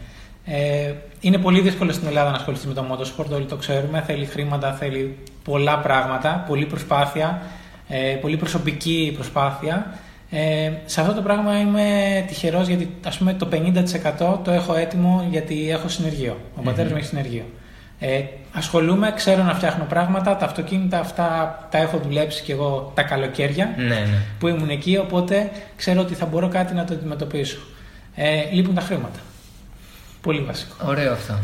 Ε, είναι πολύ δύσκολο στην Ελλάδα να ασχοληθεί με το motorsport, όλοι το ξέρουμε. Θέλει χρήματα, θέλει πολλά πράγματα, πολλή προσπάθεια, ε, πολύ προσωπική προσπάθεια. Ε, σε αυτό το πράγμα είμαι τυχερός γιατί ας πούμε, το 50% το έχω έτοιμο γιατί έχω συνεργείο. Ο mm πατέρας μου έχει συνεργείο. Ε, ασχολούμαι, ξέρω να φτιάχνω πράγματα. Τα αυτοκίνητα αυτά τα έχω δουλέψει και εγώ τα καλοκαίρια Ναι, ναι. που ήμουν εκεί. Οπότε ξέρω ότι θα μπορώ κάτι να το αντιμετωπίσω. Ε, λείπουν τα χρήματα. Πολύ βασικό. Ωραίο αυτό.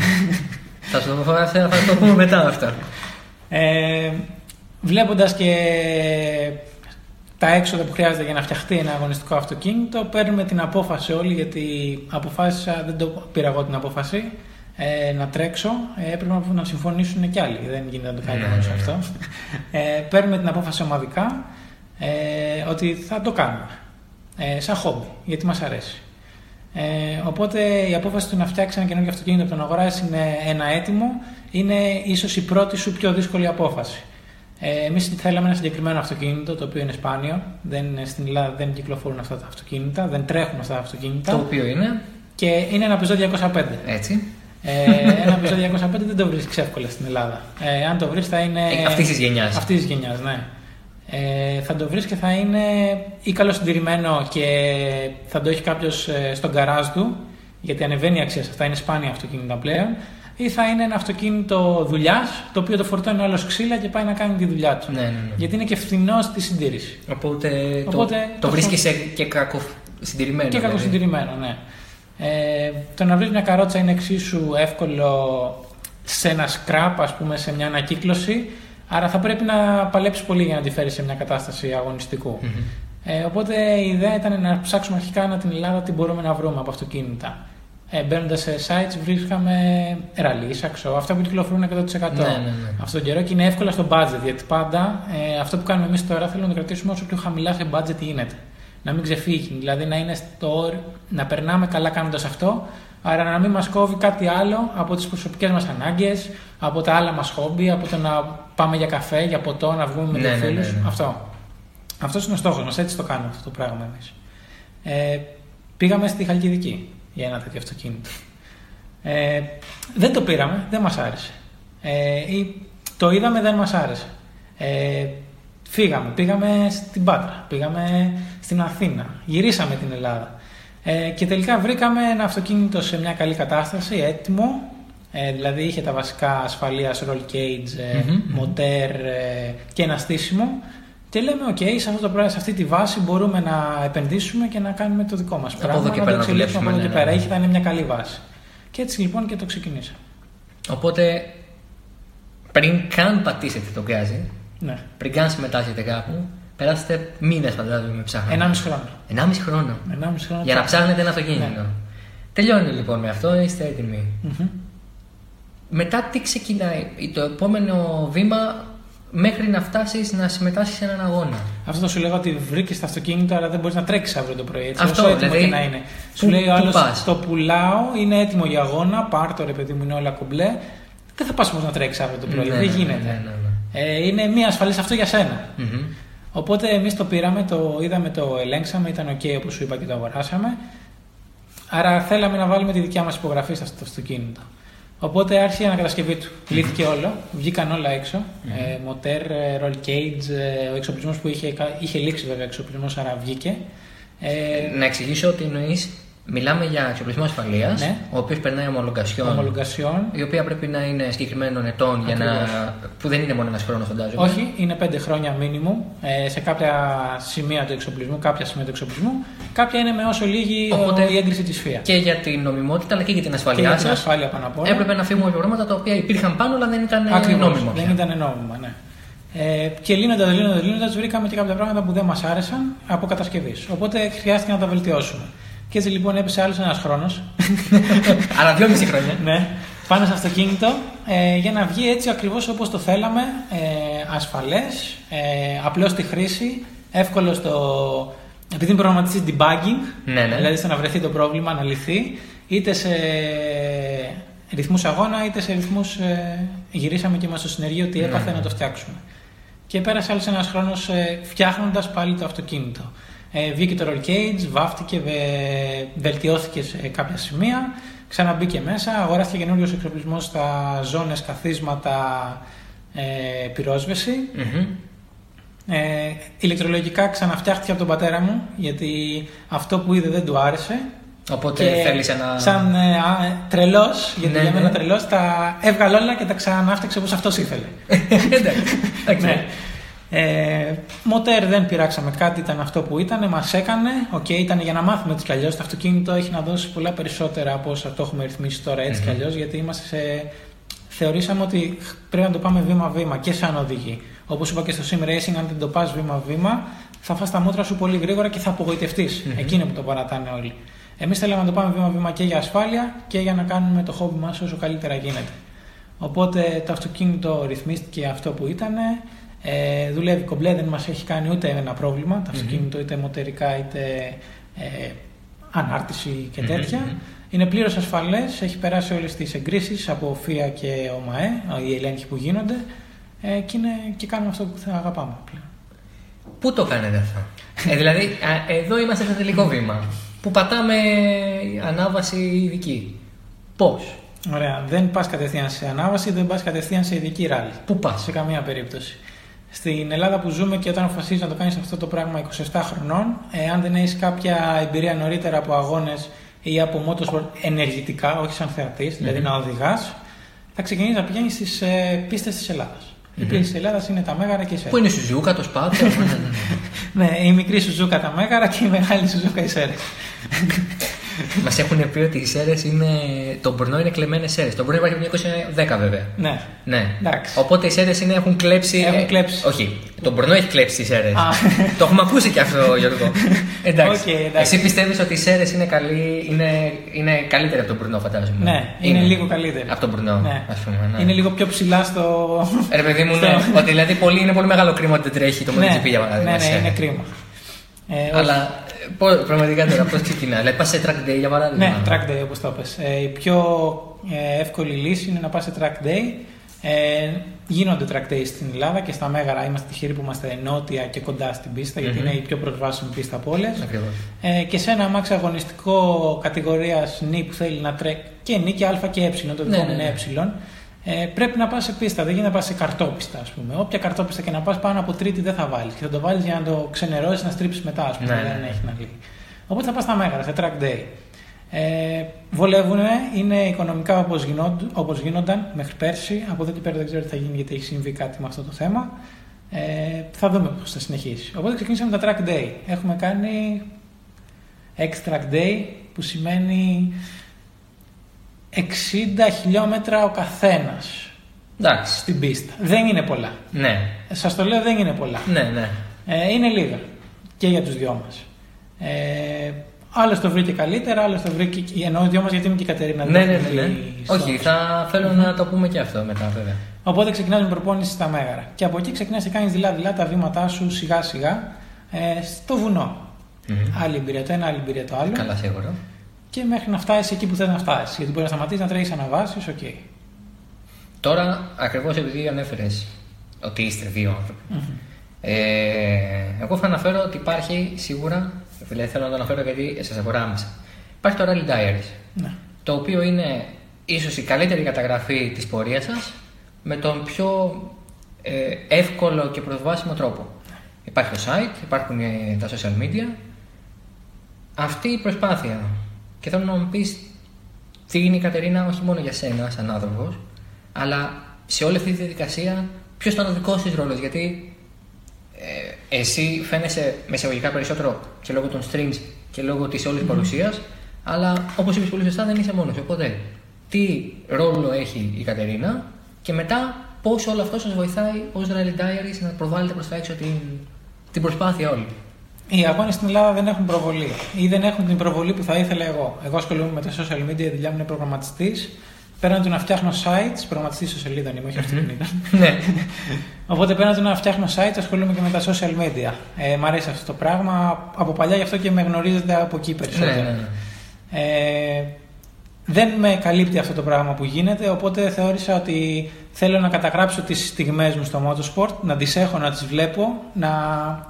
θα, σου, θα, θα, θα το πούμε μετά αυτό. Ε, βλέποντας και τα έξοδα που χρειάζεται για να φτιαχτεί ένα αγωνιστικό αυτοκίνητο, παίρνουμε την απόφαση όλοι, γιατί αποφάσισα, δεν το πήρα εγώ την απόφαση, ε, να τρέξω. Ε, έπρεπε να συμφωνήσουν κι άλλοι. Δεν γίνεται να το κάνει Ναι, μόνο ναι, ναι. αυτό. Ε, παίρνουμε την απόφαση ομαδικά ε, ότι θα το κάνουμε. Ε, σαν χόμπι, γιατί μας αρέσει. Ε, οπότε η απόφαση του να φτιάξει ένα καινούργιο αυτοκίνητο από το να αγοράσει είναι ένα έτοιμο, είναι ίσως η πρώτη σου πιο δύσκολη απόφαση. Ε, Εμείς θέλαμε ένα συγκεκριμένο αυτοκίνητο, το οποίο είναι σπάνιο. Δεν, στην Ελλάδα δεν κυκλοφορούν αυτά τα αυτοκίνητα, δεν τρέχουν αυτά τα αυτοκίνητα. Το οποίο είναι; Και είναι ένα Peugeot 205. έτσι. Ε, ένα Peugeot 205 δεν το βρίσκεις εύκολα στην Ελλάδα. Ε, αν το βρεις, θα είναι. Ε, αυτής της γενιάς. Αυτής της γενιάς, ναι. Ε, θα το βρεις και θα είναι ή καλοσυντηρημένο και θα το έχει κάποιος στον καράζ του, γιατί ανεβαίνει η αξία σε αυτά, είναι σπάνια αυτοκίνητα πλέον. Ή θα είναι ένα αυτοκίνητο δουλειάς, το οποίο το φορτώνει άλλο ξύλα και πάει να κάνει τη δουλειά του. Ναι, ναι, ναι. Γιατί είναι και φθηνός στη συντήρηση. Οπότε, Οπότε το, το το βρίσκεσαι και κακοσυντηρημένο. Και δηλαδή. κακοσυντηρημένο, ναι. Ε, το να βρεις μια καρότσα είναι εξίσου εύκολο σε ένα σκραπ, ας πούμε, σε μια ανακύκλωση. Άρα θα πρέπει να παλέψεις πολύ για να τη φέρεις σε μια κατάσταση αγωνιστικού. Μμμ. Ε, οπότε η ιδέα ήταν να ψάξουμε αρχικά να την Ελλάδα τι μπορούμε να βρούμε από αυτοκίνητα. Ε, Μπαίνοντας σε sites βρίσκαμε ραλί, σαξό, αυτά που κυκλοφορούν 100%. Ναι, ναι, ναι. Αυτόν τον καιρό και είναι εύκολα στο budget. Γιατί πάντα ε, αυτό που κάνουμε εμείς τώρα θέλουμε να το κρατήσουμε όσο πιο χαμηλά σε budget γίνεται. Να μην ξεφύγει. Δηλαδή να, είναι στο, όρι- να περνάμε καλά κάνοντας αυτό, άρα να μην μας κόβει κάτι άλλο από τις προσωπικές μας ανάγκες, από τα άλλα μας χόμπι, από το να πάμε για καφέ, για ποτό, να βγούμε με Ναι, τους ναι, ναι, φίλους. ναι. Αυτό. Αυτός είναι ο στόχος μας. Έτσι το κάνουμε αυτό το πράγμα εμείς. Ε, πήγαμε στη Χαλκιδική για ένα τέτοιο αυτοκίνητο. Ε, δεν το πήραμε, δεν μας άρεσε. Ε, ή το είδαμε, δεν μας άρεσε. Ε, φύγαμε, πήγαμε στην Πάτρα, πήγαμε στην Αθήνα, γυρίσαμε την Ελλάδα. Ε, και τελικά βρήκαμε ένα αυτοκίνητο σε μια καλή κατάσταση, έτοιμο, ε, δηλαδή είχε τα βασικά ασφαλείας roll cage, ε, Μμμ, μμμ. μοτέρ ε, και ένα στήσιμο. Και λέμε, οκ, σε, αυτό το πράγμα, σε αυτή τη βάση μπορούμε να επενδύσουμε και να κάνουμε το δικό μας Από πράγμα. εδώ και να πέρα το να εξελίξουμε από εδώ δουλέψουμε, και ναι, πέρα. ναι. Είχε, θα είναι μια καλή βάση. Και έτσι λοιπόν και το ξεκινήσαμε. Οπότε, πριν καν πατήσετε το γκάζι, Ναι. πριν καν συμμετάσχετε κάπου, περάσετε μήνες φαντάζομαι ψάχνετε. Ενάμιση χρόνο. Ενάμιση χρόνο. Ενάμιση χρόνο. Για να ψάχνετε ένα αυτοκίνητο. Ναι. Τελειώνει λοιπόν με αυτό, είστε έτοιμοι. Μμμ. Μετά τι ξεκινάει το επόμενο βήμα μέχρι να φτάσεις να συμμετάσχεις σε έναν αγώνα; Αυτό θα σου λέγα ότι βρήκες το αυτοκίνητο, αλλά δεν μπορείς να τρέξεις αύριο το πρωί. Έτσι, Αυτό, όσο έτοιμο δηλαδή, και να είναι. πού- Σου λέει ο πού άλλος: πας; Το πουλάω, είναι έτοιμο για αγώνα. Πάρ το ρε παιδί μου, είναι όλα κομπλέ. Δεν θα πας όμως να τρέξεις αύριο το πρωί. Ναι, δεν ναι, γίνεται. ναι, ναι, ναι. Ε, είναι μία ασφαλής αυτό για σένα. Μμμ. Οπότε εμείς το πήραμε, το είδαμε, το ελέγξαμε, ήταν OK όπως σου είπα και το αγοράσαμε. Άρα θέλαμε να βάλουμε τη δικιά μας υπογραφή σε αυτό το αυτοκίνητο. Οπότε άρχισε η ανακατασκευή του. Λύθηκε όλο, βγήκαν όλα έξω. Ε, μοτέρ, ε, roll cage, ε, ο εξοπλισμός που είχε, είχε λήξει βέβαια εξοπλισμός, άρα βγήκε. Ε, Να εξηγήσω ότι εννοείς. Μιλάμε για εξοπλισμό ασφαλείας, Ναι. ο οποίος περνάει ομολογασιών, ομολογασιών. η οποία πρέπει να είναι συγκεκριμένων ετών για να... Ακριβώς. που δεν είναι μόνο ένας χρόνος, φαντάζομαι. Όχι, είναι πέντε χρόνια μήνυμου ε, σε κάποια σημεία του εξοπλισμού, κάποια σημεία του εξοπλισμού. Κάποια είναι με όσο λίγη Οπότε- ε, η έγκριση της ΦΙΑ. Και για την νομιμότητα αλλά και για την Και ασφαλειά για την σας. ασφάλεια πάνω απ' όλα. Έπρεπε να φύγουμε από πράγματα τα οποία υπήρχαν πάνω, αλλά δεν ήταν Ακριβώς, νόμιμο. Δεν πια. ήταν νόμιμα, ναι. Ε, και λύνοντας, λύνοντας, λύνοντας, βρήκαμε και κάποια πράγματα που δεν μας άρεσαν από κατασκευής. Οπότε χρειάστηκε να τα βελτιώσουμε. Και έτσι λοιπόν έπεσε άλλος ένας χρόνος. Άρα δυόμιση χρόνια. ναι, πάνω στο αυτοκίνητο ε, για να βγει έτσι ακριβώς όπως το θέλαμε, ε, ασφαλές, ε, απλό στη χρήση, εύκολο στο... Επειδή είναι προγραμματιστής debugging, Ναι, ναι. δηλαδή στο να βρεθεί το πρόβλημα, να λυθεί, είτε σε ρυθμούς αγώνα, είτε σε ρυθμούς... Ε, γυρίσαμε και μας στο συνεργείο ότι έπαθε Ναι. να το φτιάξουμε. Και πέρασε άλλος ένας χρόνος ε, φτιάχνοντας πάλι το αυτοκίνητο. Ε, βγήκε το roll cage, βάφτηκε, βε- βελτιώθηκε σε κάποια σημεία, ξαναμπήκε μέσα, αγοράστηκε καινούριος εξοπλισμός στα ζώνες, καθίσματα, ε, πυρόσβεση. Μμμ. Ε, ηλεκτρολογικά ξαναφτιάχτηκε από τον πατέρα μου, γιατί αυτό που είδε δεν του άρεσε. Οπότε Και θέλει ένα. Σαν ε, α, τρελός, γιατί Ναι, για μένα ναι. τρελός, τα έβγαλε όλα και τα ξανάφτιαξε όπως αυτός ήθελε. Εντάξει. εντάξει. Ναι. Ε, μοτέρ δεν πειράξαμε κάτι, ήταν αυτό που ήταν, μας έκανε. Οκ, ήταν για να μάθουμε έτσι κι αλλιώς. Το αυτοκίνητο έχει να δώσει πολλά περισσότερα από όσα το έχουμε ρυθμίσει τώρα έτσι κι αλλιώς, γιατί είμαστε σε. Θεωρήσαμε ότι πρέπει να το πάμε βήμα-βήμα και σαν οδηγοί. Όπως είπα και στο Sim Racing, αν δεν το πας βήμα-βήμα, θα φας τα μούτρα σου πολύ γρήγορα και θα απογοητευτείς. Εκείνο που το παρατάνε όλοι. Εμείς θέλαμε να το πάμε βήμα-βήμα και για ασφάλεια και για να κάνουμε το χόμπι μας όσο καλύτερα γίνεται. Οπότε το αυτοκίνητο ρυθμίστηκε αυτό που ήταν. Ε, δουλεύει κομπλέ, δεν μας έχει κάνει ούτε ένα πρόβλημα. Το αυτοκίνητο είτε μοτερικά είτε ε, ανάρτηση και Μμμ, τέτοια. μμμ. Είναι πλήρως ασφαλές, έχει περάσει όλες τις εγκρίσεις από ΦΙΑ και ΟΜΑΕ, οι ελέγχοι που γίνονται ε, και, είναι, και κάνουμε αυτό που θα αγαπάμε πλέον. Πού το κάνετε αυτό; ε, δηλαδή, α, εδώ είμαστε στο τελικό βήμα. Που πατάμε ανάβαση ειδική. Πώς; Ωραία. Δεν πας κατευθείαν σε ανάβαση, δεν πας κατευθείαν σε ειδική ράλη. Πού πας; Σε καμία περίπτωση. Στην Ελλάδα που ζούμε και όταν αποφασίζεις να το κάνεις αυτό το πράγμα 27 χρονών, ε, αν δεν έχεις κάποια εμπειρία νωρίτερα από αγώνες ή από motorsport ενεργητικά, όχι σαν θεατής, δηλαδή να οδηγάς, θα ξεκινήσεις να πηγαίνεις στις ε, πίστες της Ελλάδας. Οι πίστες της Ελλάδας είναι τα Μέγαρα και η Σέρες. Πού είναι η Σουζούκα, το Σπάτ. Ναι, η μικρή Σουζούκα τα Μέγαρα και η μεγάλη Σουζούκα οι Σέρες. Μας έχουν πει ότι οι σέρες είναι. Το μπουρνό είναι κλεμμένες σέρες. Το μπουρνό υπάρχει από το 1910 βέβαια. Ναι. Ναι. Εντάξει. Οπότε οι σέρες έχουν κλέψει. Έχουν ε, κλέψει. όχι. Το μπουρνό έχει κλέψει τι σέρες. Α. το έχουμε ακούσει και αυτό, Γιώργο. εντάξει. Οκ, εντάξει. Εσύ πιστεύεις ότι οι Σέρρες είναι, καλή, είναι, είναι καλύτερη από τον Μπρνο, φαντάζομαι. Ναι, είναι, λίγο καλύτερη. Από τον Μπρνο, Ναι. ας πούμε. Ναι. Είναι λίγο πιο ψηλά στο. Ρε παιδί μου, στο- ναι. ότι δηλαδή πολύ, είναι πολύ μεγάλο κρίμα ότι δεν τρέχει το ναι, MotoGP για παράδειγμα. ναι, ναι, σε- είναι κρίμα. Ε, Αλλά ε, πώς- πραγματικά τώρα πώς ξεκινά. Δηλαδή πας σε track day για παράδειγμα. Ναι, track day όπως το πες. Ε, η πιο ε, εύκολη λύση είναι να πας σε track day. Ε, γίνονται track day στην Ελλάδα και στα Μέγαρα. Είμαστε τυχεροί που είμαστε νότια και κοντά στην πιστα γιατί Μμμ. είναι η πιο προσβάσιμη πίστα από όλες. Ακριβώς. Ε, και σε ένα αμάξι αγωνιστικό κατηγορίας νη που θέλει να τρέχει και νη και α και ε, το Ναι, δικό ναι, μου είναι ναι. ε, ε, πρέπει να πας σε πίστα. Δεν γίνεται να πας σε καρτόπιστα, ας πούμε. Όποια καρτόπιστα και να πας πάνω από τρίτη δεν θα βάλεις. Και θα το βάλεις για να το ξενερώσεις, να στρίψεις μετά, ας πούμε. Ναι, δεν ναι. έχει να λύγει. Οπότε θα πας στα μέγαρα, σε track day. Ε, βολεύουν, είναι οικονομικά όπως όπως γίνονταν μέχρι πέρσι. Από εδώ και πέρα δεν ξέρω τι θα γίνει γιατί έχει συμβεί κάτι με αυτό το θέμα. Ε, θα δούμε πώς θα συνεχίσει. Οπότε ξεκινήσαμε τα track day. Έχουμε κάνει X track day που σημαίνει 60 χιλιόμετρα ο καθένας Εντάξει. στην πίστα. Δεν είναι πολλά. Ναι. Σας το λέω δεν είναι πολλά. Ναι, ναι. Ε, είναι λίγα και για τους δυο μας. Ε, άλλο το βρήκε καλύτερα, άλλο το βρήκε. Εννοώ δυο μας γιατί είμαι και η Κατερίνα. Ναι, δεν ναι, είναι ναι, ναι. πολύ στο- Όχι, θα θέλω να το πούμε και αυτό μετά, βέβαια. Οπότε ξεκινάς με προπόνηση στα Μέγαρα. Και από εκεί ξεκινάς και κάνεις δειλά-δειλά τα βήματά σου σιγά σιγά ε, στο βουνό. Μμμ. Άλλη εμπειρία το ένα, άλλη εμπειρία το άλλο. Καλά, σίγουρα. Και μέχρι να φτάσεις εκεί που θες να φτάσεις. Γιατί μπορεί να σταματήσεις να τρέχεις αναβάσεις, οκ. Τώρα, ακριβώς επειδή ανέφερες ότι είστε δύο άνθρωποι. Ε, εγώ θα αναφέρω ότι υπάρχει σίγουρα, δηλαδή θέλω να το αναφέρω γιατί σας αφορά άμεσα. Υπάρχει το Rally Diaries, Ναι. το οποίο είναι ίσως η καλύτερη καταγραφή της πορείας σας με τον πιο ε, εύκολο και προσβάσιμο τρόπο. Υπάρχει το site, υπάρχουν ε, τα social media. Αυτή η προσπάθεια. Και θέλω να μου πεις τι είναι η Κατερίνα όχι μόνο για σένα σαν άνθρωπος, αλλά σε όλη αυτή τη διαδικασία ποιος ήταν ο δικός της ρόλος. Γιατί ε, εσύ φαίνεσαι μεσαγωγικά περισσότερο και λόγω των streams και λόγω της όλης mm παρουσίας, αλλά όπως είπες πολύ σωστά δεν είσαι μόνος. Οπότε τι ρόλο έχει η Κατερίνα και μετά πώς όλο αυτό σας βοηθάει ως Rally Diaries να προβάλλετε προς τα έξω την, την προσπάθεια όλη. Οι αγώνες στην Ελλάδα δεν έχουν προβολή ή δεν έχουν την προβολή που θα ήθελα εγώ. Εγώ ασχολούμαι με τα social media, η δουλειά μου είναι προγραμματιστής. Πέραν του να φτιάχνω sites, προγραμματιστής στο σελίδα είμαι, όχι αυτοκίνητα. Ναι. Οπότε πέραν του να φτιάχνω sites, ασχολούμαι και με τα social media. Ε, μ' αρέσει αυτό το πράγμα. Από παλιά γι' αυτό και με γνωρίζετε από εκεί περισσότερο. ναι, ναι, ναι. Ε, δεν με καλύπτει αυτό το πράγμα που γίνεται, οπότε θεώρησα ότι θέλω να καταγράψω τις στιγμές μου στο motorsport, να τις έχω, να τις βλέπω, να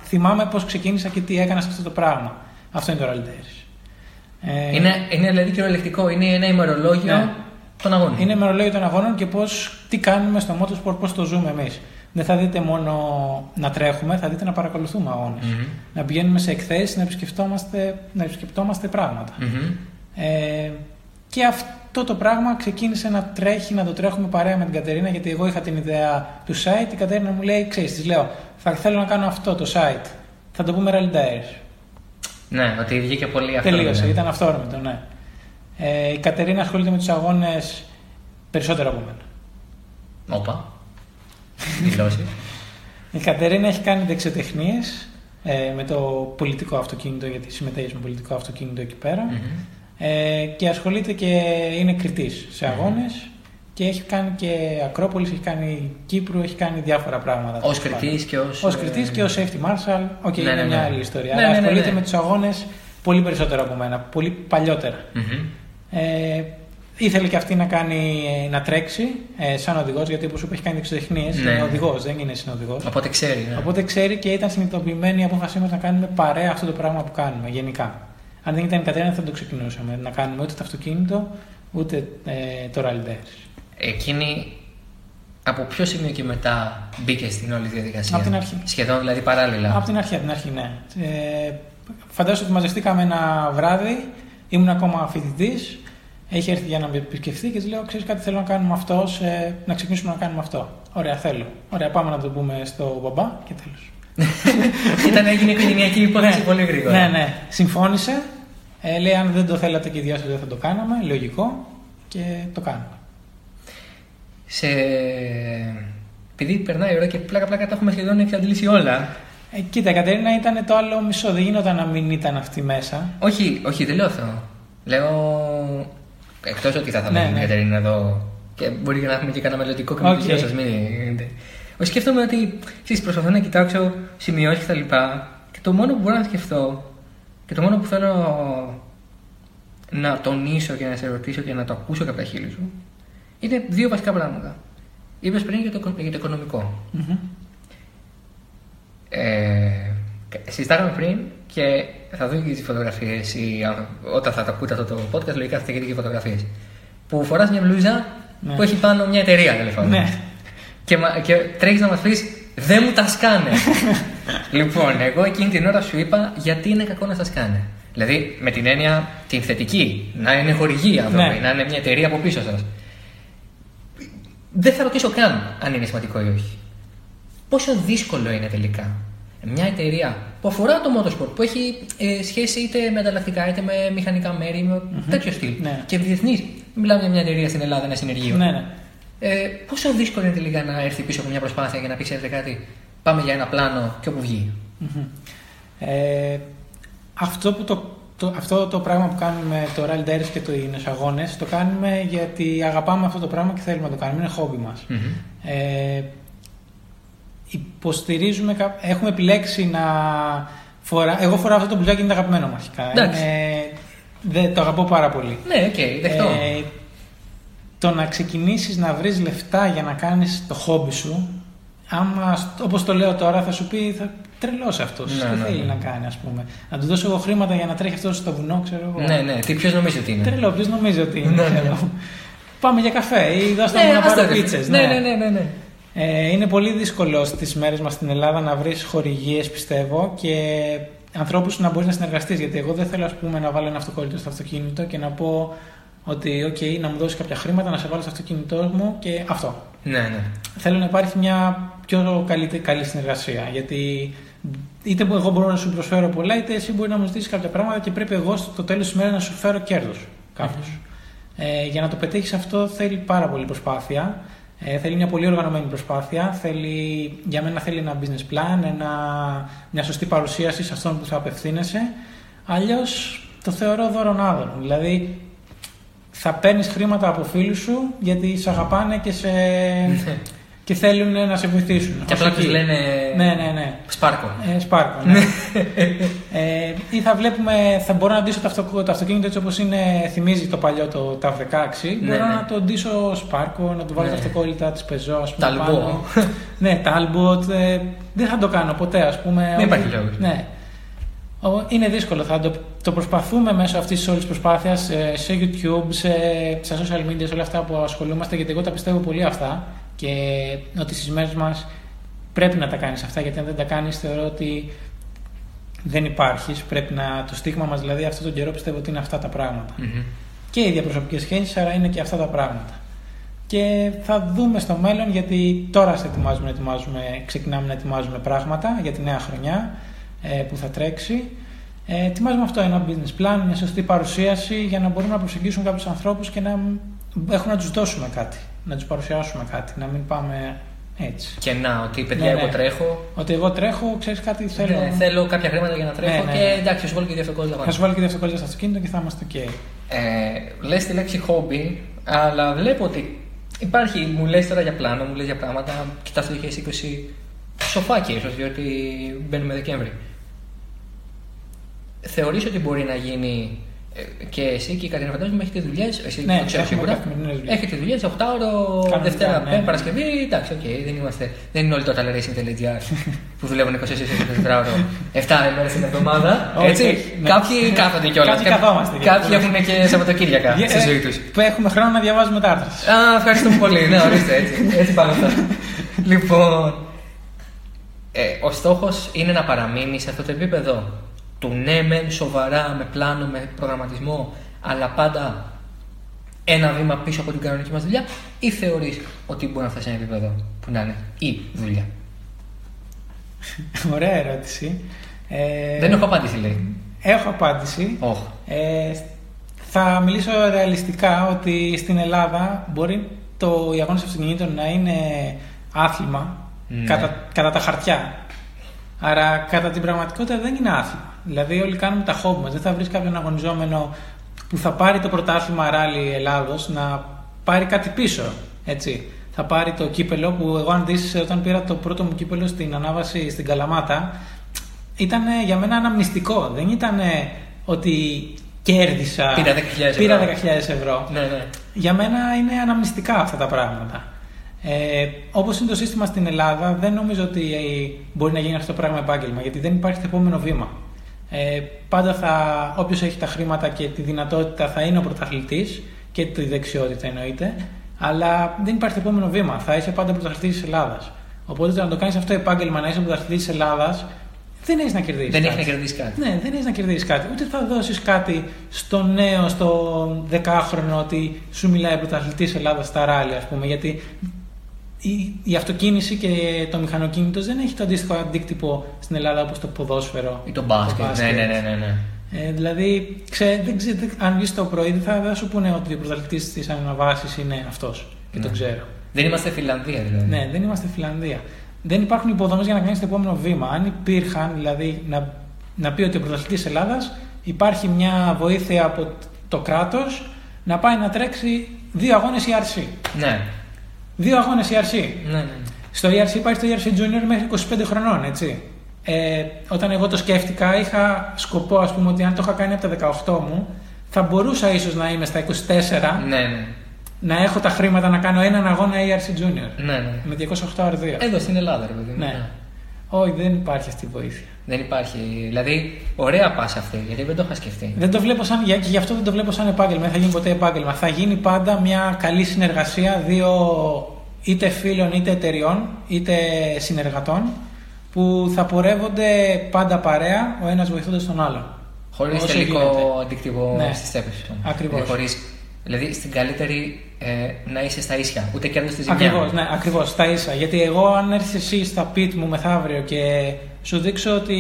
θυμάμαι πώς ξεκίνησα και τι έκανα σε αυτό το πράγμα. Αυτό είναι το Rally Days. Ε, Είναι, είναι δηλαδή κυριολεκτικό, είναι ένα ημερολόγιο Ναι. των αγώνων. είναι ημερολόγιο των αγώνων και πώς, τι κάνουμε στο motorsport, πώς το ζούμε εμείς. Δεν θα δείτε μόνο να τρέχουμε, θα δείτε να παρακολουθούμε αγώνες. Μμμ. Να πηγαίνουμε σε εκθέσεις, να επισκεφτόμαστε, να επισκεπτόμαστε πράγματα. Μμμ. Ε, και αυτό το πράγμα ξεκίνησε να τρέχει, να το τρέχουμε παρέα με την Κατερίνα, γιατί εγώ είχα την ιδέα του site. Η Κατερίνα μου λέει: Ξέρεις, της λέω, θα θέλω να κάνω αυτό το site. Θα το πούμε Rally Diaries. Ναι, ότι βγήκε πολύ αυτό. Τελείωσε, ναι. ήταν αυτόρμητο, ναι. Ε, η Κατερίνα ασχολείται με τους αγώνες περισσότερο από μένα. Όπα. Δηλώσεις. Η Κατερίνα έχει κάνει δεξιοτεχνίες ε, με το πολιτικό αυτοκίνητο, γιατί συμμετέχεις με πολιτικό αυτοκίνητο εκεί πέρα. Μμμ. Ε, και ασχολείται και είναι κριτής σε αγώνες και έχει κάνει και Ακρόπολης, έχει κάνει Κύπρου, έχει κάνει διάφορα πράγματα. Ως κριτής και ως... Ως κριτής και ως safety marshal, οκ, Ναι, είναι ναι, μια ναι. άλλη ιστορία. Ναι, Αλλά ναι, ναι, ασχολείται ναι. με τους αγώνες πολύ περισσότερο από μένα, πολύ παλιότερα. Μμμ. Ε, ήθελε και αυτή να, κάνει, να τρέξει ε, σαν οδηγός, γιατί όπως σου είπα έχει κάνει εξωτεχνίες, Ναι. είναι οδηγός, δεν είναι συνοδηγός. Οπότε ξέρει. Ναι. Οπότε ξέρει και ήταν συνειδητοποιημένη η απόφασή μας να κάνουμε παρέα αυτό το πράγμα που κάνουμε γενικά. Αν δεν ήταν η Κατερίνα, δεν το ξεκινούσαμε. Να κάνουμε ούτε το αυτοκίνητο, ούτε ε, το Rally Days. Εκείνη από ποιο σημείο και μετά μπήκε στην όλη διαδικασία; Απ' την αρχή. Σχεδόν δηλαδή παράλληλα. Από την αρχή, από την αρχή, ναι. Ε, φαντάζομαι ότι μαζευτήκαμε ένα βράδυ, ήμουν ακόμα φοιτητής. Έχει έρθει για να με επισκεφθεί και της λέω: Ξέρεις κάτι, θέλω να κάνουμε αυτό, σε- να ξεκινήσουμε να κάνουμε αυτό. Ωραία, θέλω. Ωραία, πάμε να το πούμε στο μπαμπά και τέλος. Ήταν έγινε οικογενειακή υπόθεση πολύ γρήγορα. Ναι, ναι. Συμφώνησε. Ε, λέει: Αν δεν το θέλατε και οι δυο σας, δεν θα το κάναμε. Λογικό. Και το κάνουμε. Σε... Επειδή περνάει η ώρα και πλάκα-πλάκα τα έχουμε σχεδόν εξαντλήσει όλα. Ε, κοίτα, η Κατερίνα ήταν το άλλο μισό. Δεν γινόταν να μην ήταν αυτή μέσα. Όχι, όχι, δεν λέω αυτό. Λέω. Εκτός ότι θα ήθελα Ναι, την ναι. Κατερίνα εδώ και μπορεί να έχουμε και κανένα μελλοντικό Οκ. κομμάτι σας. Μην... Όχι, σκέφτομαι ότι ξέρεις, προσπαθώ να κοιτάξω σημειώσεις κτλ. Και, και το μόνο που μπορώ να σκεφτώ και το μόνο που θέλω να τονίσω και να σε ρωτήσω και να το ακούσω και από τα χείλη σου είναι δύο βασικά πράγματα. Είπες πριν για το, για το οικονομικό. Μμμ. Ε, συζητάγαμε πριν και θα δω και τις φωτογραφίες όταν θα τα ακούτε αυτό το podcast. Λογικά θα έχετε και φωτογραφίες. Που φοράς μια μπλούζα Ναι. που έχει πάνω μια εταιρεία τέλος πάντων. Ναι. Και, μα- και τρέχεις να μας πεις, δεν μου τα σκάνε. λοιπόν, εγώ εκείνη την ώρα σου είπα γιατί είναι κακό να σα σκάνε. Δηλαδή, με την έννοια την θετική, να είναι χορηγοί άνθρωποι, Ναι. να είναι μια εταιρεία από πίσω σας. Δεν θα ρωτήσω καν αν είναι σημαντικό ή όχι. Πόσο δύσκολο είναι τελικά μια εταιρεία που αφορά το motorsport, που έχει ε, σχέση είτε με ανταλλακτικά είτε με μηχανικά μέρη, με τέτοιο στυλ. Ναι. Και διεθνή. Μιλάμε για μια εταιρεία στην Ελλάδα, ένα συνεργείο. Ναι, ναι. Ε, πόσο δύσκολο είναι τελικά να έρθει πίσω από μια προσπάθεια για να πει: Ξέρετε κάτι, πάμε για ένα πλάνο και όπου βγει. Μμμ. Ε, αυτό, που το, το, αυτό το πράγμα που κάνουμε το Rally Daires και το είναι αγώνες το κάνουμε γιατί αγαπάμε αυτό το πράγμα και θέλουμε να το κάνουμε. Είναι χόμπι μας. Μμμ. Ε, υποστηρίζουμε, κα- έχουμε επιλέξει να φορά, εγώ φοράω αυτό το μπλουζάκι είναι το αγαπημένο μου αρχικά. Εντάξει. Είναι, δε, το αγαπώ πάρα πολύ. Ναι, οκ, δεχτώ. Ε, το να ξεκινήσεις να βρεις λεφτά για να κάνεις το χόμπι σου, άμα, όπως το λέω τώρα, θα σου πει θα 'ναι τρελός αυτός, Ναι, τι ναι, θέλει ναι. να κάνει ας πούμε. Να του δώσω εγώ χρήματα για να τρέχει αυτός στο βουνό, ξέρω εγώ. ναι, ναι, τι ποιος νομίζει ότι είναι; Τρελό, ποιος νομίζει ότι είναι, Ναι, ναι. ξέρω. Πάμε για καφέ ή δώστε Ναι, μου να άστο, πάρω ρε. πίτσες. Ναι, ναι, ναι, ναι, ναι. Ε, είναι πολύ δύσκολο στις μέρες μας στην Ελλάδα να βρεις χορηγίες πιστεύω και ανθρώπους να μπορείς να συνεργαστείς γιατί εγώ δεν θέλω ας πούμε να βάλω ένα αυτοκόλλητο στο αυτοκίνητο και να πω ότι οκ, να μου δώσεις κάποια χρήματα, να σε βάλω στο αυτοκίνητό μου και αυτό. Ναι, ναι. Θέλω να υπάρχει μια πιο καλή, καλή συνεργασία γιατί είτε εγώ μπορώ να σου προσφέρω πολλά είτε εσύ μπορεί να μου ζητήσεις κάποια πράγματα και πρέπει εγώ στο τέλος της μέρας να σου φέρω κέρδος κάπως. Ε, για να το πετύχεις αυτό θέλει πάρα πολύ προσπάθεια. Ε, θέλει μια πολύ οργανωμένη προσπάθεια. Θέλει, για μένα θέλει ένα business plan, ένα, μια σωστή παρουσίαση σε αυτόν που θα απευθύνεσαι. Αλλιώς το θεωρώ δώρον άδωρον. Δηλαδή θα παίρνεις χρήματα από φίλους σου γιατί σε αγαπάνε και, σε, και θέλουν να σε βοηθήσουν. Και Ως απλά εκεί. τους λένε. Ναι, ναι, ναι. Σπάρκο. Ε, σπάρκο, ναι. ε, ή θα βλέπουμε, θα μπορώ να ντύσω το, αυτο, το αυτοκίνητο έτσι όπως είναι, θυμίζει το παλιό το TAF 16. Ναι, μπορώ ναι. να το ντύσω σπάρκο, να του βάλω Ναι. τα αυτοκόλλητα της Peugeot, ας πούμε, Talbot. πάνω. ναι, Talbot. Ε, δεν θα το κάνω ποτέ, ας πούμε. Δεν ότι- υπάρχει λόγος. Ναι. Ο- Είναι δύσκολο. Θα το, το προσπαθούμε μέσω αυτής της όλης προσπάθειας σε YouTube, σε, στα social media, σε όλα αυτά που ασχολούμαστε, γιατί εγώ τα πιστεύω πολύ αυτά και ότι στις μέρες μας πρέπει να τα κάνεις αυτά, γιατί αν δεν τα κάνεις, θεωρώ ότι δεν υπάρχεις. Πρέπει να. Το στίγμα μας, δηλαδή, αυτόν τον καιρό πιστεύω ότι είναι αυτά τα πράγματα. Μμμ. Και οι διαπροσωπικές σχέσεις, άρα είναι και αυτά τα πράγματα. Και θα δούμε στο μέλλον, γιατί τώρα σε ετοιμάζουμε, να ετοιμάζουμε, ξεκινάμε να ετοιμάζουμε πράγματα για τη νέα χρονιά ε, που θα τρέξει. Ε, ετοιμάζουμε αυτό, ένα business plan, μια σωστή παρουσίαση για να μπορούμε να προσεγγίσουμε κάποιους ανθρώπους και να έχουμε να τους δώσουμε κάτι, να τους παρουσιάσουμε κάτι, να μην πάμε έτσι. Και να, ότι παιδιά, Ναι, εγώ ναι. τρέχω. Ότι εγώ τρέχω, ξέρεις κάτι, θέλω. Ναι, θέλω κάποια χρήματα για να τρέχω Ναι, ναι, και ναι. εντάξει, σου βάλω και διαφορετικό Θα σου βάλω και δευτερόλεπτα στο αυτοκίνητο και θα είμαστε OK. Ε, λες τη λέξη χόμπι, αλλά βλέπω ότι υπάρχει, μου λες τώρα για πλάνο, μου λες για πράγματα, κοιτάς το 2020 σοφάκι ίσως, διότι μπαίνουμε Δεκέμβρη. Θεωρείς ότι μπορεί να γίνει ε, και εσύ και η Κατερίνα φαντάζομαι έχετε δουλειές, εσύ Ναι, το ξέρω έχουμε σίγουρα, καθημερινές δουλειές. έχετε δουλειές 8ωρο, Κανονικά, Δευτέρα, ναι. Πέμπτη, Παρασκευή, εντάξει, οκ, δεν, είμαστε, δεν είναι όλοι το Racing.gr που δουλεύουν 24 ώρες 7 ημέρες την εβδομάδα, Όχι, έτσι. όχι, ναι. Κάποιοι κάθονται κιόλας. Κάποιοι καθόμαστε. Κάποιοι έχουν και Σαββατοκύριακα στη Ε, ζωή τους. Που έχουμε χρόνο να διαβάζουμε τα άρθρα σας. Α, ευχαριστούμε πολύ. Ναι, ορίστε έτσι. Έτσι πάμε αυτά. λοιπόν, ε, ο στόχος είναι να παραμείνει σε αυτό το επίπεδο του ναι, μεν σοβαρά, με πλάνο, με προγραμματισμό, αλλά πάντα ένα βήμα πίσω από την κανονική μας δουλειά, ή θεωρείς ότι μπορεί να φτάσει σε ένα επίπεδο που να είναι η δουλειά; Ωραία ερώτηση. Ε, Δεν έχω απάντηση, λέει. Έχω απάντηση. Όχι. Ε, θα μιλήσω ρεαλιστικά ότι στην Ελλάδα μπορεί το, οι αγώνες αυτοκινήτων να είναι άθλημα Ναι. κατά, κατά τα χαρτιά. Άρα κατά την πραγματικότητα δεν είναι άθλημα. Δηλαδή όλοι κάνουμε τα χόμπι μας. Δεν θα βρεις κάποιον αγωνιζόμενο που θα πάρει το πρωτάθλημα ράλι Ελλάδος να πάρει κάτι πίσω. Έτσι. Θα πάρει το κύπελο που εγώ αν δεις όταν πήρα το πρώτο μου κύπελο στην ανάβαση στην Καλαμάτα ήταν για μένα αναμνηστικό. Δεν ήταν ότι κέρδισα. Πήρα 10.000 ευρώ. Πήρα 10.000 ευρώ. Ναι, ναι. Για μένα είναι αναμνηστικά αυτά τα πράγματα. Ε, Όπως είναι το σύστημα στην Ελλάδα, δεν νομίζω ότι ε, μπορεί να γίνει αυτό το πράγμα επάγγελμα, γιατί δεν υπάρχει το επόμενο βήμα. Ε, πάντα θα, όποιος έχει τα χρήματα και τη δυνατότητα θα είναι ο πρωταθλητής και τη δεξιότητα εννοείται, αλλά δεν υπάρχει το επόμενο βήμα. Θα είσαι πάντα πρωταθλητής της Ελλάδας. Οπότε το να το κάνεις αυτό επάγγελμα, να είσαι πρωταθλητής της Ελλάδας, δεν έχεις να κερδίσεις. Δεν έχεις να κερδίσεις κάτι. Ναι, δεν έχεις να κερδίσεις κάτι. Ούτε θα δώσεις κάτι στο νέο, στο δεκάχρονο, ότι σου μιλάει πρωταθλητής Ελλάδας στα ράλια, ας πούμε. Γιατί η, η αυτοκίνηση και το μηχανοκίνητος δεν έχει το αντίστοιχο αντίκτυπο στην Ελλάδα όπως το ποδόσφαιρο. Ή το μπάσκετ. Ναι, ναι, ναι, ναι, ναι. Ε, δηλαδή, ξέ, δεν ξέ, δεν- αν βγεις το πρωί, δεν θα, δεν θα σου πούνε ότι ο πρωταθλητής της αναβάσης είναι αυτός. Και το Ναι. ξέρω. Δεν είμαστε Φιλανδία, δηλαδή. Ναι, δεν είμαστε Φιλανδία. Δεν υπάρχουν υποδομές για να κάνεις το επόμενο βήμα. Αν υπήρχαν, δηλαδή να, να πει ότι ο πρωταθλητής Ελλάδας υπάρχει μια βοήθεια από το κράτος να πάει να τρέξει δύο αγώνες ERC. Ναι. Δύο αγώνες ERC. Ναι, ναι. Στο ERC υπάρχει το ERC Junior μέχρι 25 χρονών, έτσι. Ε, όταν εγώ το σκέφτηκα, είχα σκοπό, ας πούμε, ότι αν το είχα κάνει από τα 18 μου, θα μπορούσα ίσως να είμαι στα 24, Ναι, ναι. να έχω τα χρήματα να κάνω έναν αγώνα ERC Junior. Ναι, ναι. Με 208 αρδεία. Εδώ στην Ελλάδα, ρε παιδί. μου. Ναι. Όχι, δεν υπάρχει αυτή η βοήθεια. Δεν υπάρχει. Δηλαδή, ωραία πα αυτή, γιατί δεν το είχα σκεφτεί. Δεν το βλέπω σαν, και γι' αυτό δεν το βλέπω σαν επάγγελμα. Δεν θα γίνει ποτέ επάγγελμα. Θα γίνει πάντα μια καλή συνεργασία δύο είτε φίλων, είτε εταιριών, είτε συνεργατών που θα πορεύονται πάντα παρέα, ο ένας βοηθώντας τον άλλον. Χωρίς Όσο τελικό γίνεται. αντίκτυπο Ναι. στις τσέπες σου. Ακριβώς. Δηλαδή, χωρίς- δηλαδή, στην καλύτερη ε, να είσαι στα ίσια. Ούτε κέρδος στη ζημιά. Ακριβώς, ναι, ακριβώς, τα ίσα. Γιατί εγώ, αν έρθεις εσύ στα πιτ μου μεθαύριο και σου δείξω ότι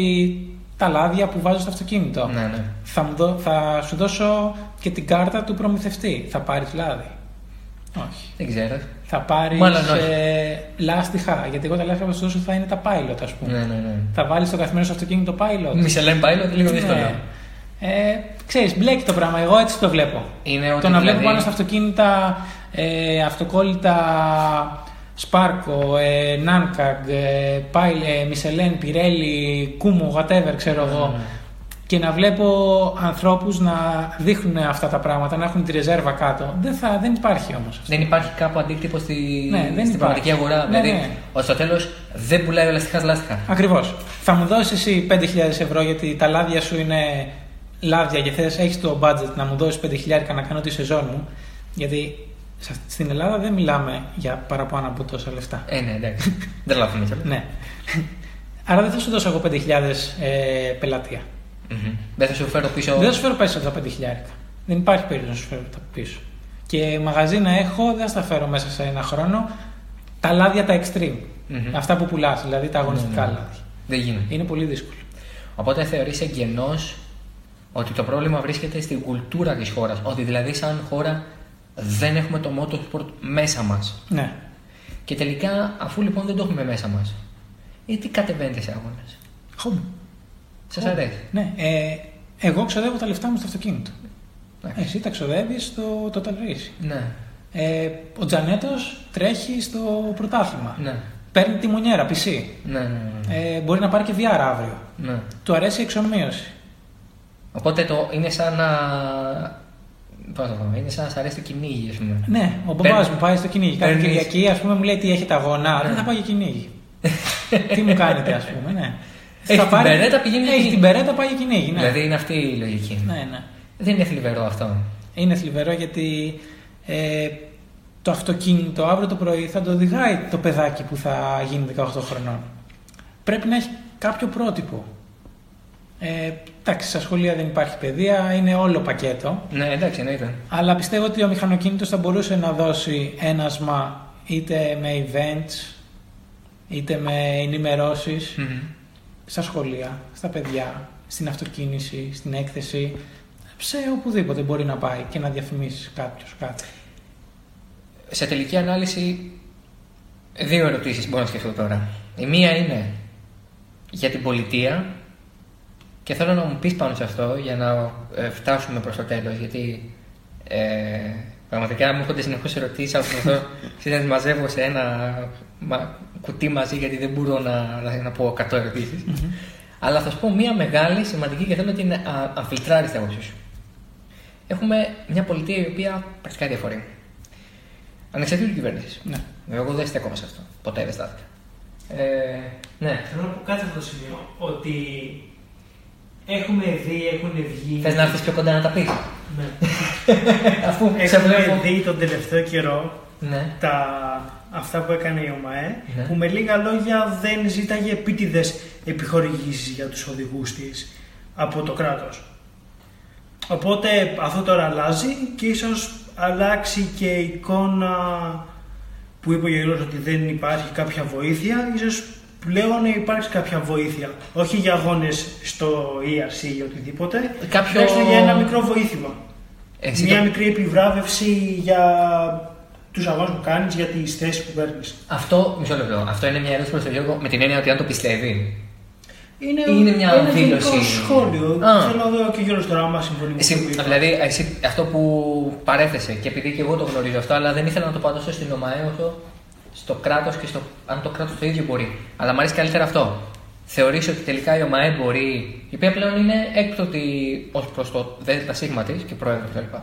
τα λάδια που βάζω στο αυτοκίνητο, Ναι, ναι. θα, μου δω- θα σου δώσω και την κάρτα του προμηθευτή. Θα πάρεις λάδι; Όχι. Δεν ξέρω. Θα πάρεις Μάλλον όχι. ε, λάστιχα. Γιατί εγώ τα λάστιχα που θα σου δώσω θα είναι τα pilot, ας πούμε. Ναι, ναι, ναι. Θα βάλεις στο καθημερινό σου αυτοκίνητο pilot; Μισελέν Pilot, λίγο δύσκολο. Ναι. Ε, ξέρεις, μπλέκει το πράγμα. Εγώ έτσι το βλέπω. Είναι ότι το να δηλαδή- βλέπω πάνω στα αυτοκίνητα ε, αυτοκόλλητα Σπάρκο, ε, Νάνκαγκ, ε, Πάιλε, Μισελέν, Πιρέλι, Κούμο, whatever ξέρω Ναι, εγώ. Και να βλέπω ανθρώπους να δείχνουν αυτά τα πράγματα, να έχουν τη ρεζέρβα κάτω. Δεν, θα, δεν υπάρχει όμως αυτό. Δεν υπάρχει κάπου αντίκτυπο στη, Ναι, δεν στην υπάρχει. πραγματική αγορά. Ναι, δηλαδή, ναι. ότι στο τέλος δεν πουλάει ο λαστιχά λάστιχα. Ακριβώς. Θα μου δώσεις εσύ 5.000 ευρώ γιατί τα λάδια σου είναι λάδια και θες, έχεις το budget να μου δώσεις 5.000 να κάνω τη σεζόν μου. Γιατί σε αυτή- στην Ελλάδα δεν μιλάμε για παραπάνω από τόσα λεφτά. Ε, ναι, εντάξει. δεν λάθουμε κιόλα. Ναι. Άρα δεν θα σου δώσω εγώ 5.000 ε, πελατεία. Μμμ. Δεν θα σου φέρω πίσω. Δεν θα σου φέρω πίσω τα 5.000. Δεν υπάρχει περίπτωση να σου φέρω τα πίσω. Και μαγαζί να έχω δεν θα στα φέρω μέσα σε ένα χρόνο. Τα λάδια τα extreme. Μμμ. Αυτά που πουλάς, δηλαδή τα αγωνιστικά Ναι, ναι. λάδια. Δεν γίνεται. Είναι πολύ δύσκολο. Οπότε θεωρείς εγγενώς ότι το πρόβλημα βρίσκεται στην κουλτούρα της χώρας. Ότι δηλαδή, σαν χώρα, δεν έχουμε το motorsport μέσα μας. Ναι. Και τελικά, αφού λοιπόν δεν το έχουμε μέσα μας, γιατί κατεβαίνετε σε αγώνες; Χόμπι. Σας Ω. αρέσει; Ναι, ε, εγώ ξοδεύω τα λεφτά μου στο αυτοκίνητο. Εντάξει. Εσύ τα ξοδεύεις στο Total Racing. Ναι, Ε, ο Τζανέτος τρέχει στο πρωτάθλημα. ναι, Παίρνει τη μονιέρα, PC. ναι, ναι, ναι. Ε, μπορεί να πάρει και VR αύριο. ναι. Του αρέσει η εξομοίωση. Οπότε το είναι σαν να. Πώς να το πω, είναι σαν να σ' αρέσει το κυνήγι, ας πούμε. Ναι, ο μπαμπάς Παίρνει- μου πάει στο κυνήγι. Κάθε παίρνεις- Κυριακή, ας πούμε, μου λέει τι έχετε αγώνα. Ναι. Δεν θα πάω για κυνήγι. τι μου κάνετε, ας πούμε, ναι. Έχει Θα την μπερέτα, πηγαίνει για Έχει κυνήγι. την περέτα, πάει για κυνήγι. Ναι. Δηλαδή είναι αυτή η λογική. ναι, ναι. Δεν είναι θλιβερό αυτό. Είναι θλιβερό γιατί ε, το αυτοκίνητο αύριο το πρωί θα το οδηγάει το παιδάκι που θα γίνει 18 χρονών. Πρέπει να έχει κάποιο πρότυπο. Ε, εντάξει, στα σχολεία δεν υπάρχει παιδεία, είναι όλο πακέτο. Ναι, εντάξει, εννοείται. Αλλά πιστεύω ότι ο μηχανοκίνητος θα μπορούσε να δώσει ένασμα είτε με events, είτε με ενημερώσεις Μμμ. στα σχολεία, στα παιδιά, στην αυτοκίνηση, στην έκθεση, σε οπουδήποτε μπορεί να πάει και να διαφημίσει κάποιος κάτι. Σε τελική ανάλυση, δύο ερωτήσεις μπορώ να σκεφτώ τώρα. Η μία είναι για την πολιτεία και θέλω να μου πεις πάνω σε αυτό για να ε, φτάσουμε προς το τέλος γιατί ε, πραγματικά μου έρχονται συνεχώς ερωτήσεις αλλά προσπαθώ να τις μαζεύω σε ένα μα, κουτί μαζί γιατί δεν μπορώ να, να, να πω 100 ερωτήσεις. Αλλά θα σου πω μία μεγάλη, σημαντική και θέλω την α- αμφιλτράρεις την άποψή σου. Έχουμε μια πολιτεία η οποία πρακτικά διαφορεί. Ανεξαρτήτου κυβέρνησης. Ναι. Εγώ δεν στέκομαι σε αυτό. Ποτέ δεν στάθηκα. Ε, ναι. Θέλω να πω κάτι σε αυτό το σημείο. Ότι έχουμε δει, έχουν βγει. Θες να έρθεις πιο κοντά να τα πεις; Ναι. Αφού σε βλέπω. Έχουμε δει τον τελευταίο καιρό Ναι. τα, αυτά που έκανε η ΟΜΑΕ Ναι. που με λίγα λόγια δεν ζήταγε επίτηδες επιχορηγήσεις για τους οδηγούς της από το κράτος. Οπότε αυτό τώρα αλλάζει και ίσως αλλάξει και η εικόνα που είπε ο Γερός ότι δεν υπάρχει κάποια βοήθεια, ίσως πλέον υπάρξει κάποια βοήθεια. Όχι για αγώνες στο ERC ή οτιδήποτε, Κάποιο- τουλάχιστον για ένα μικρό βοήθημα. Εσύ Μια το- μικρή επιβράβευση για τους αγώνες που κάνεις, για τις θέσεις που παίρνεις. Αυτό, μισό λεπτό. Αυτό είναι μια ερώτηση προ τον Γιώργο με την έννοια ότι αν το πιστεύει. Είναι, Είναι μια ένα δήλωση. γενικό σχόλιο. Α. Θέλω να δω και Γιώργος τώρα, άμα συμφωνεί με Εσύ, αυτό που είπα. δηλαδή, εσύ, αυτό που παρέθεσε και επειδή και εγώ το γνωρίζω αυτό, αλλά δεν ήθελα να το πάω τόσο στην ΟΜΑΕ όσο στο κράτος και στο, αν το κράτος το ίδιο μπορεί. Αλλά μου αρέσει καλύτερα αυτό. Θεωρείς ότι τελικά η ΟΜΑΕ μπορεί, η οποία πλέον είναι έκπτωτη ως προς το ΔΣ της και πρόεδρος κτλ.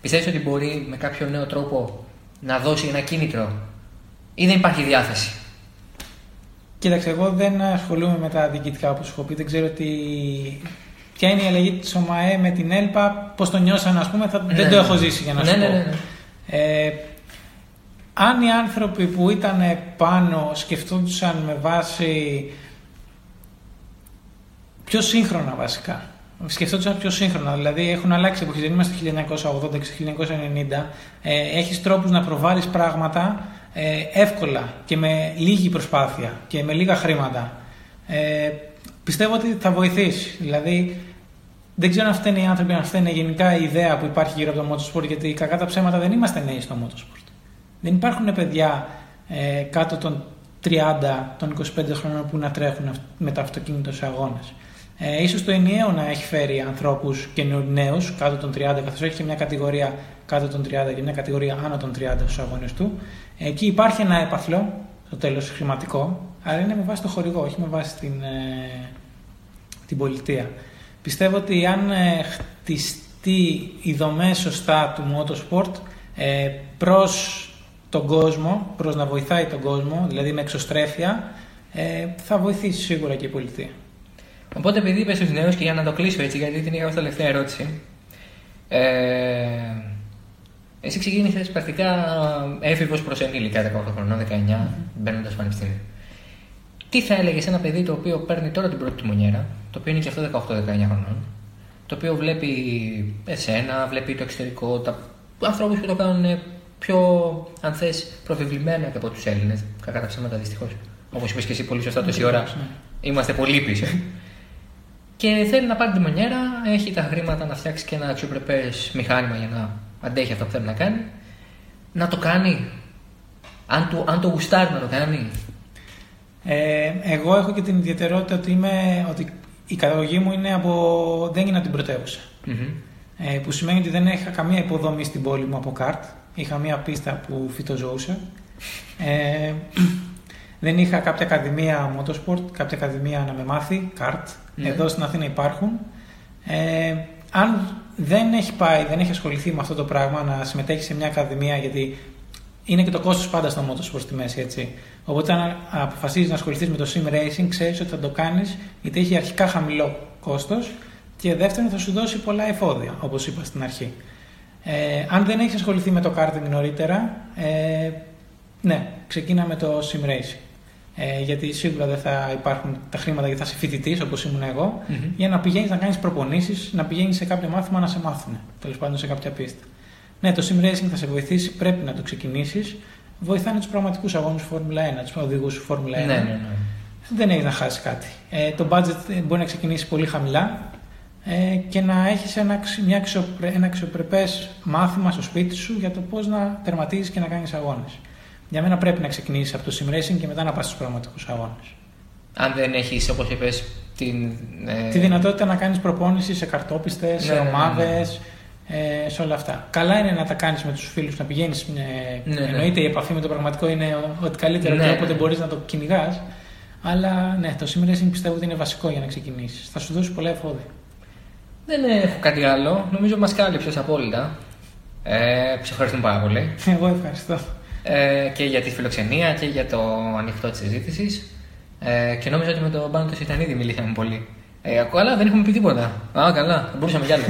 Πιστεύεις ότι μπορεί με κάποιο νέο τρόπο να δώσει ένα κίνητρο ή δεν υπάρχει διάθεση; Κοίταξε, εγώ δεν ασχολούμαι με τα διοικητικά όπως έχω πει. Δεν ξέρω τι... ποια είναι η αλλαγή της ΟΜΑΕ με την ΕΛΠΑ, πώς το νιώσαν, ας πούμε. Θα... Ναι, δεν το ναι. έχω ζήσει για να Ναι, σου ναι, πω. ναι, ναι. Ε, αν οι άνθρωποι που ήταν πάνω σκεφτόντουσαν με βάση πιο σύγχρονα βασικά. Σκεφτόντουσαν πιο σύγχρονα, δηλαδή έχουν αλλάξει εποχή. Δεν είμαστε 1980 και 1990. Ε, έχεις τρόπους να προβάλλεις πράγματα ε, εύκολα και με λίγη προσπάθεια και με λίγα χρήματα. Ε, πιστεύω ότι θα βοηθήσει. Δηλαδή, δεν ξέρω αν φταίνε οι άνθρωποι, αν φταίνε γενικά η ιδέα που υπάρχει γύρω από το motorsport, γιατί κακά τα ψέματα δεν είμαστε νέοι στο motorsport. Δεν υπάρχουν παιδιά ε, κάτω των 30, των 25 χρόνων που να τρέχουν αυ- με τα αυτοκίνητα σε αγώνες. Ε, ίσως το ενιαίο να έχει φέρει ανθρώπους και νέους κάτω των 30, καθώς έχει και μια κατηγορία κάτω των 30 και μια κατηγορία άνω των 30 στους αγώνες του. Εκεί υπάρχει ένα έπαθλο, στο τέλος χρηματικό, αλλά είναι με βάση το χορηγό, όχι με βάση την, ε, την πολιτεία. Πιστεύω ότι αν ε, χτιστεί η δομέ σωστά του motorsport ε, προς τον κόσμο, προς να βοηθάει τον κόσμο, δηλαδή με εξωστρέφεια, ε, θα βοηθήσει σίγουρα και η πολιτεία. Οπότε, επειδή είπες στους νέους και για να το κλείσω έτσι, γιατί την είχα ως τελευταία ερώτηση. Ε, εσύ ξεκίνησες πρακτικά έφηβος προς ενήλικα 18 χρονών, 19, μπαίνοντας στο πανεπιστήμιο. Τι θα έλεγες σε ένα παιδί το οποίο παίρνει τώρα την πρώτη του μονιέρα, το οποίο είναι και αυτό 18-19 χρονών, το οποίο βλέπει εσένα, βλέπει το εξωτερικό, τα ανθρώπους που το κάνουν πιο, αν θες, προβεβλημένα και από τους Έλληνες. Κακά τα ψέματα δυστυχώς. Όπως είπες και εσύ πολύ σωστά τόση ώρα, Ναι. είμαστε πολύ πίσω. και θέλει να πάρει τη μονιέρα, έχει τα χρήματα να φτιάξει και ένα αξιοπρεπέ μηχάνημα για να αντέχει αυτό που θέλει να κάνει. Να το κάνει. Αν το, αν το γουστάρει να το κάνει. Ε, εγώ έχω και την ιδιαιτερότητα ότι, είμαι, ότι η καταγωγή μου είναι από, δεν είναι από την πρωτεύουσα. Μμμ. Ε, που σημαίνει ότι δεν είχα καμία υποδομή στην πόλη μου από καρτ. Είχα μία πίστα που φυτοζωούσα. Ε, δεν είχα κάποια ακαδημία motorsport, κάποια ακαδημία να με μάθει, καρτ. Ναι. Εδώ στην Αθήνα υπάρχουν. Ε, αν δεν έχει πάει, δεν έχει ασχοληθεί με αυτό το πράγμα, να συμμετέχει σε μια ακαδημία, γιατί είναι και το κόστος πάντα στο motorsport στη μέση, έτσι. Οπότε αν αποφασίζεις να ασχοληθείς με το sim racing, ξέρεις ότι θα το κάνεις γιατί έχει αρχικά χαμηλό κόστος και δεύτερον θα σου δώσει πολλά εφόδια, όπως είπα στην αρχή. Ε, αν δεν έχεις ασχοληθεί με το karting νωρίτερα, ε, ναι, ξεκίνα με το sim racing. Ε, γιατί σίγουρα δεν θα υπάρχουν τα χρήματα γιατί θα είσαι φοιτητή όπως ήμουν εγώ, Μμμ. για να πηγαίνεις να κάνεις προπονήσεις, να πηγαίνεις σε κάποιο μάθημα να σε μάθουν. Τέλος πάντων σε κάποια πίστα. Ναι, το sim racing θα σε βοηθήσει, πρέπει να το ξεκινήσεις. Βοηθάνε τους πραγματικούς αγώνες Φόρμουλα 1, τους οδηγούς Φόρμουλα 1. Ναι, ναι, ναι. Δεν έχεις να χάσεις κάτι. Ε, το budget μπορεί να ξεκινήσει πολύ χαμηλά ε, και να έχεις ένα, αξι- μια αξιοπρε, ένα αξιοπρεπέ μάθημα στο σπίτι σου για το πώς να τερματίζεις και να κάνεις αγώνες. Για μένα πρέπει να ξεκινήσεις από το sim racing και μετά να πας στους πραγματικούς αγώνες. Αν δεν έχεις, όπως είπες, την. ε, Τη δυνατότητα να κάνεις προπόνηση σε καρτόπιστες, σε Ναι, ναι, ναι, ομάδες, ε, σε όλα αυτά. Καλά είναι να τα κάνεις με τους φίλους, να πηγαίνεις. Ναι, ναι. Εννοείται η επαφή με το πραγματικό είναι ο- ό,τι καλύτερο Ναι, και ναι. όποτε μπορείς να το κυνηγάς. Αλλά ναι, το sim racing πιστεύω ότι είναι βασικό για να ξεκινήσεις. Θα σου δώσει πολλά εφόδια. Δεν έχω κάτι άλλο. Νομίζω μας κάλυψες απόλυτα. Ε, σε ευχαριστούμε πάρα πολύ. Εγώ ευχαριστώ. Ε, και για τη φιλοξενία και για το ανοιχτό της συζήτησης. Ε, και νόμιζα ότι με τον Πάνο ήταν ήδη μιλήσαμε πολύ. Ε, ακόμα, αλλά δεν έχουμε πει τίποτα. Α, καλά, θα μπορούσαμε κι άλλο.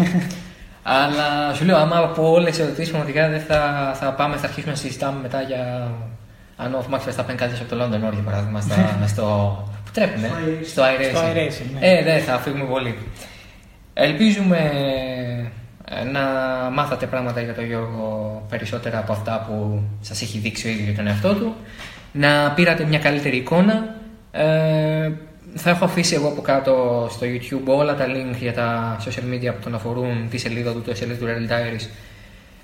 αλλά σου λέω, άμα από όλες τις ερωτήσεις πραγματικά δεν θα, θα πάμε, θα αρχίσουμε να συζητάμε μετά για. Αν ο Max Verstappen κάτι από το London Όρ, για παράδειγμα, στα, στο. Που τρέχουνε, Στο iRacing. στο iRacing. Στο iRacing, ναι. Ε, δεν θα φύγουμε πολύ. Ελπίζουμε ε, να μάθατε πράγματα για τον Γιώργο περισσότερα από αυτά που σας έχει δείξει ο ίδιος για τον εαυτό του. Να πήρατε μια καλύτερη εικόνα. Ε, θα έχω αφήσει εγώ από κάτω στο YouTube όλα τα link για τα social media που τον αφορούν, τη σελίδα του, το σελίδα του Real Diaries.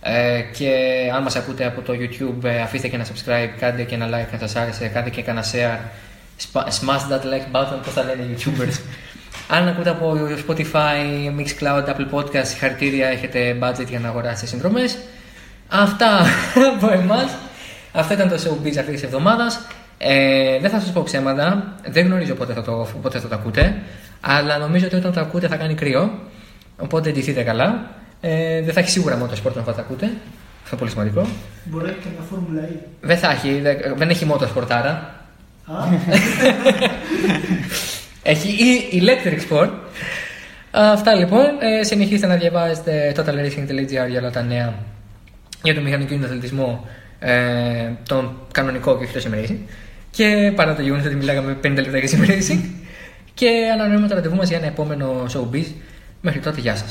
Ε, και αν μας ακούτε από το YouTube, ε, αφήστε και ένα subscribe, κάντε και ένα like αν σας άρεσε, κάντε και ένα share. Spa- Smash that like button, πώς θα λένε οι YouTubers. Αν ακούτε από Spotify, Mixcloud, Apple Podcast, συγχαρητήρια, έχετε budget για να αγοράσετε συνδρομές. Αυτά από εμάς. Αυτό ήταν το showbiz αυτής της εβδομάδας. Ε, δεν θα σας πω ψέματα. Δεν γνωρίζω πότε θα, το, πότε θα το ακούτε. Αλλά νομίζω ότι όταν το ακούτε θα κάνει κρύο. Οπότε ντυθείτε καλά. Ε, δεν θα έχει σίγουρα motorsport όταν θα το ακούτε. Αυτό είναι πολύ σημαντικό. Μπορεί να έχει και μια Φόρμουλα E. Δεν θα έχει, δεν, δεν έχει motorsport άρα. Έχει ή Electric Sport. Αυτά λοιπόν. Ε, συνεχίστε να διαβάζετε totalracing.gr για όλα τα νέα για τον μηχανικό αθλητισμό, ε, τον κανονικό και όχι το sim racing. Και παρά το γεγονός ότι μιλάγαμε 50 λεπτά για sim racing. Και ανανεώνουμε το ραντεβού μας για ένα επόμενο showbiz. Μέχρι τότε, γεια σας.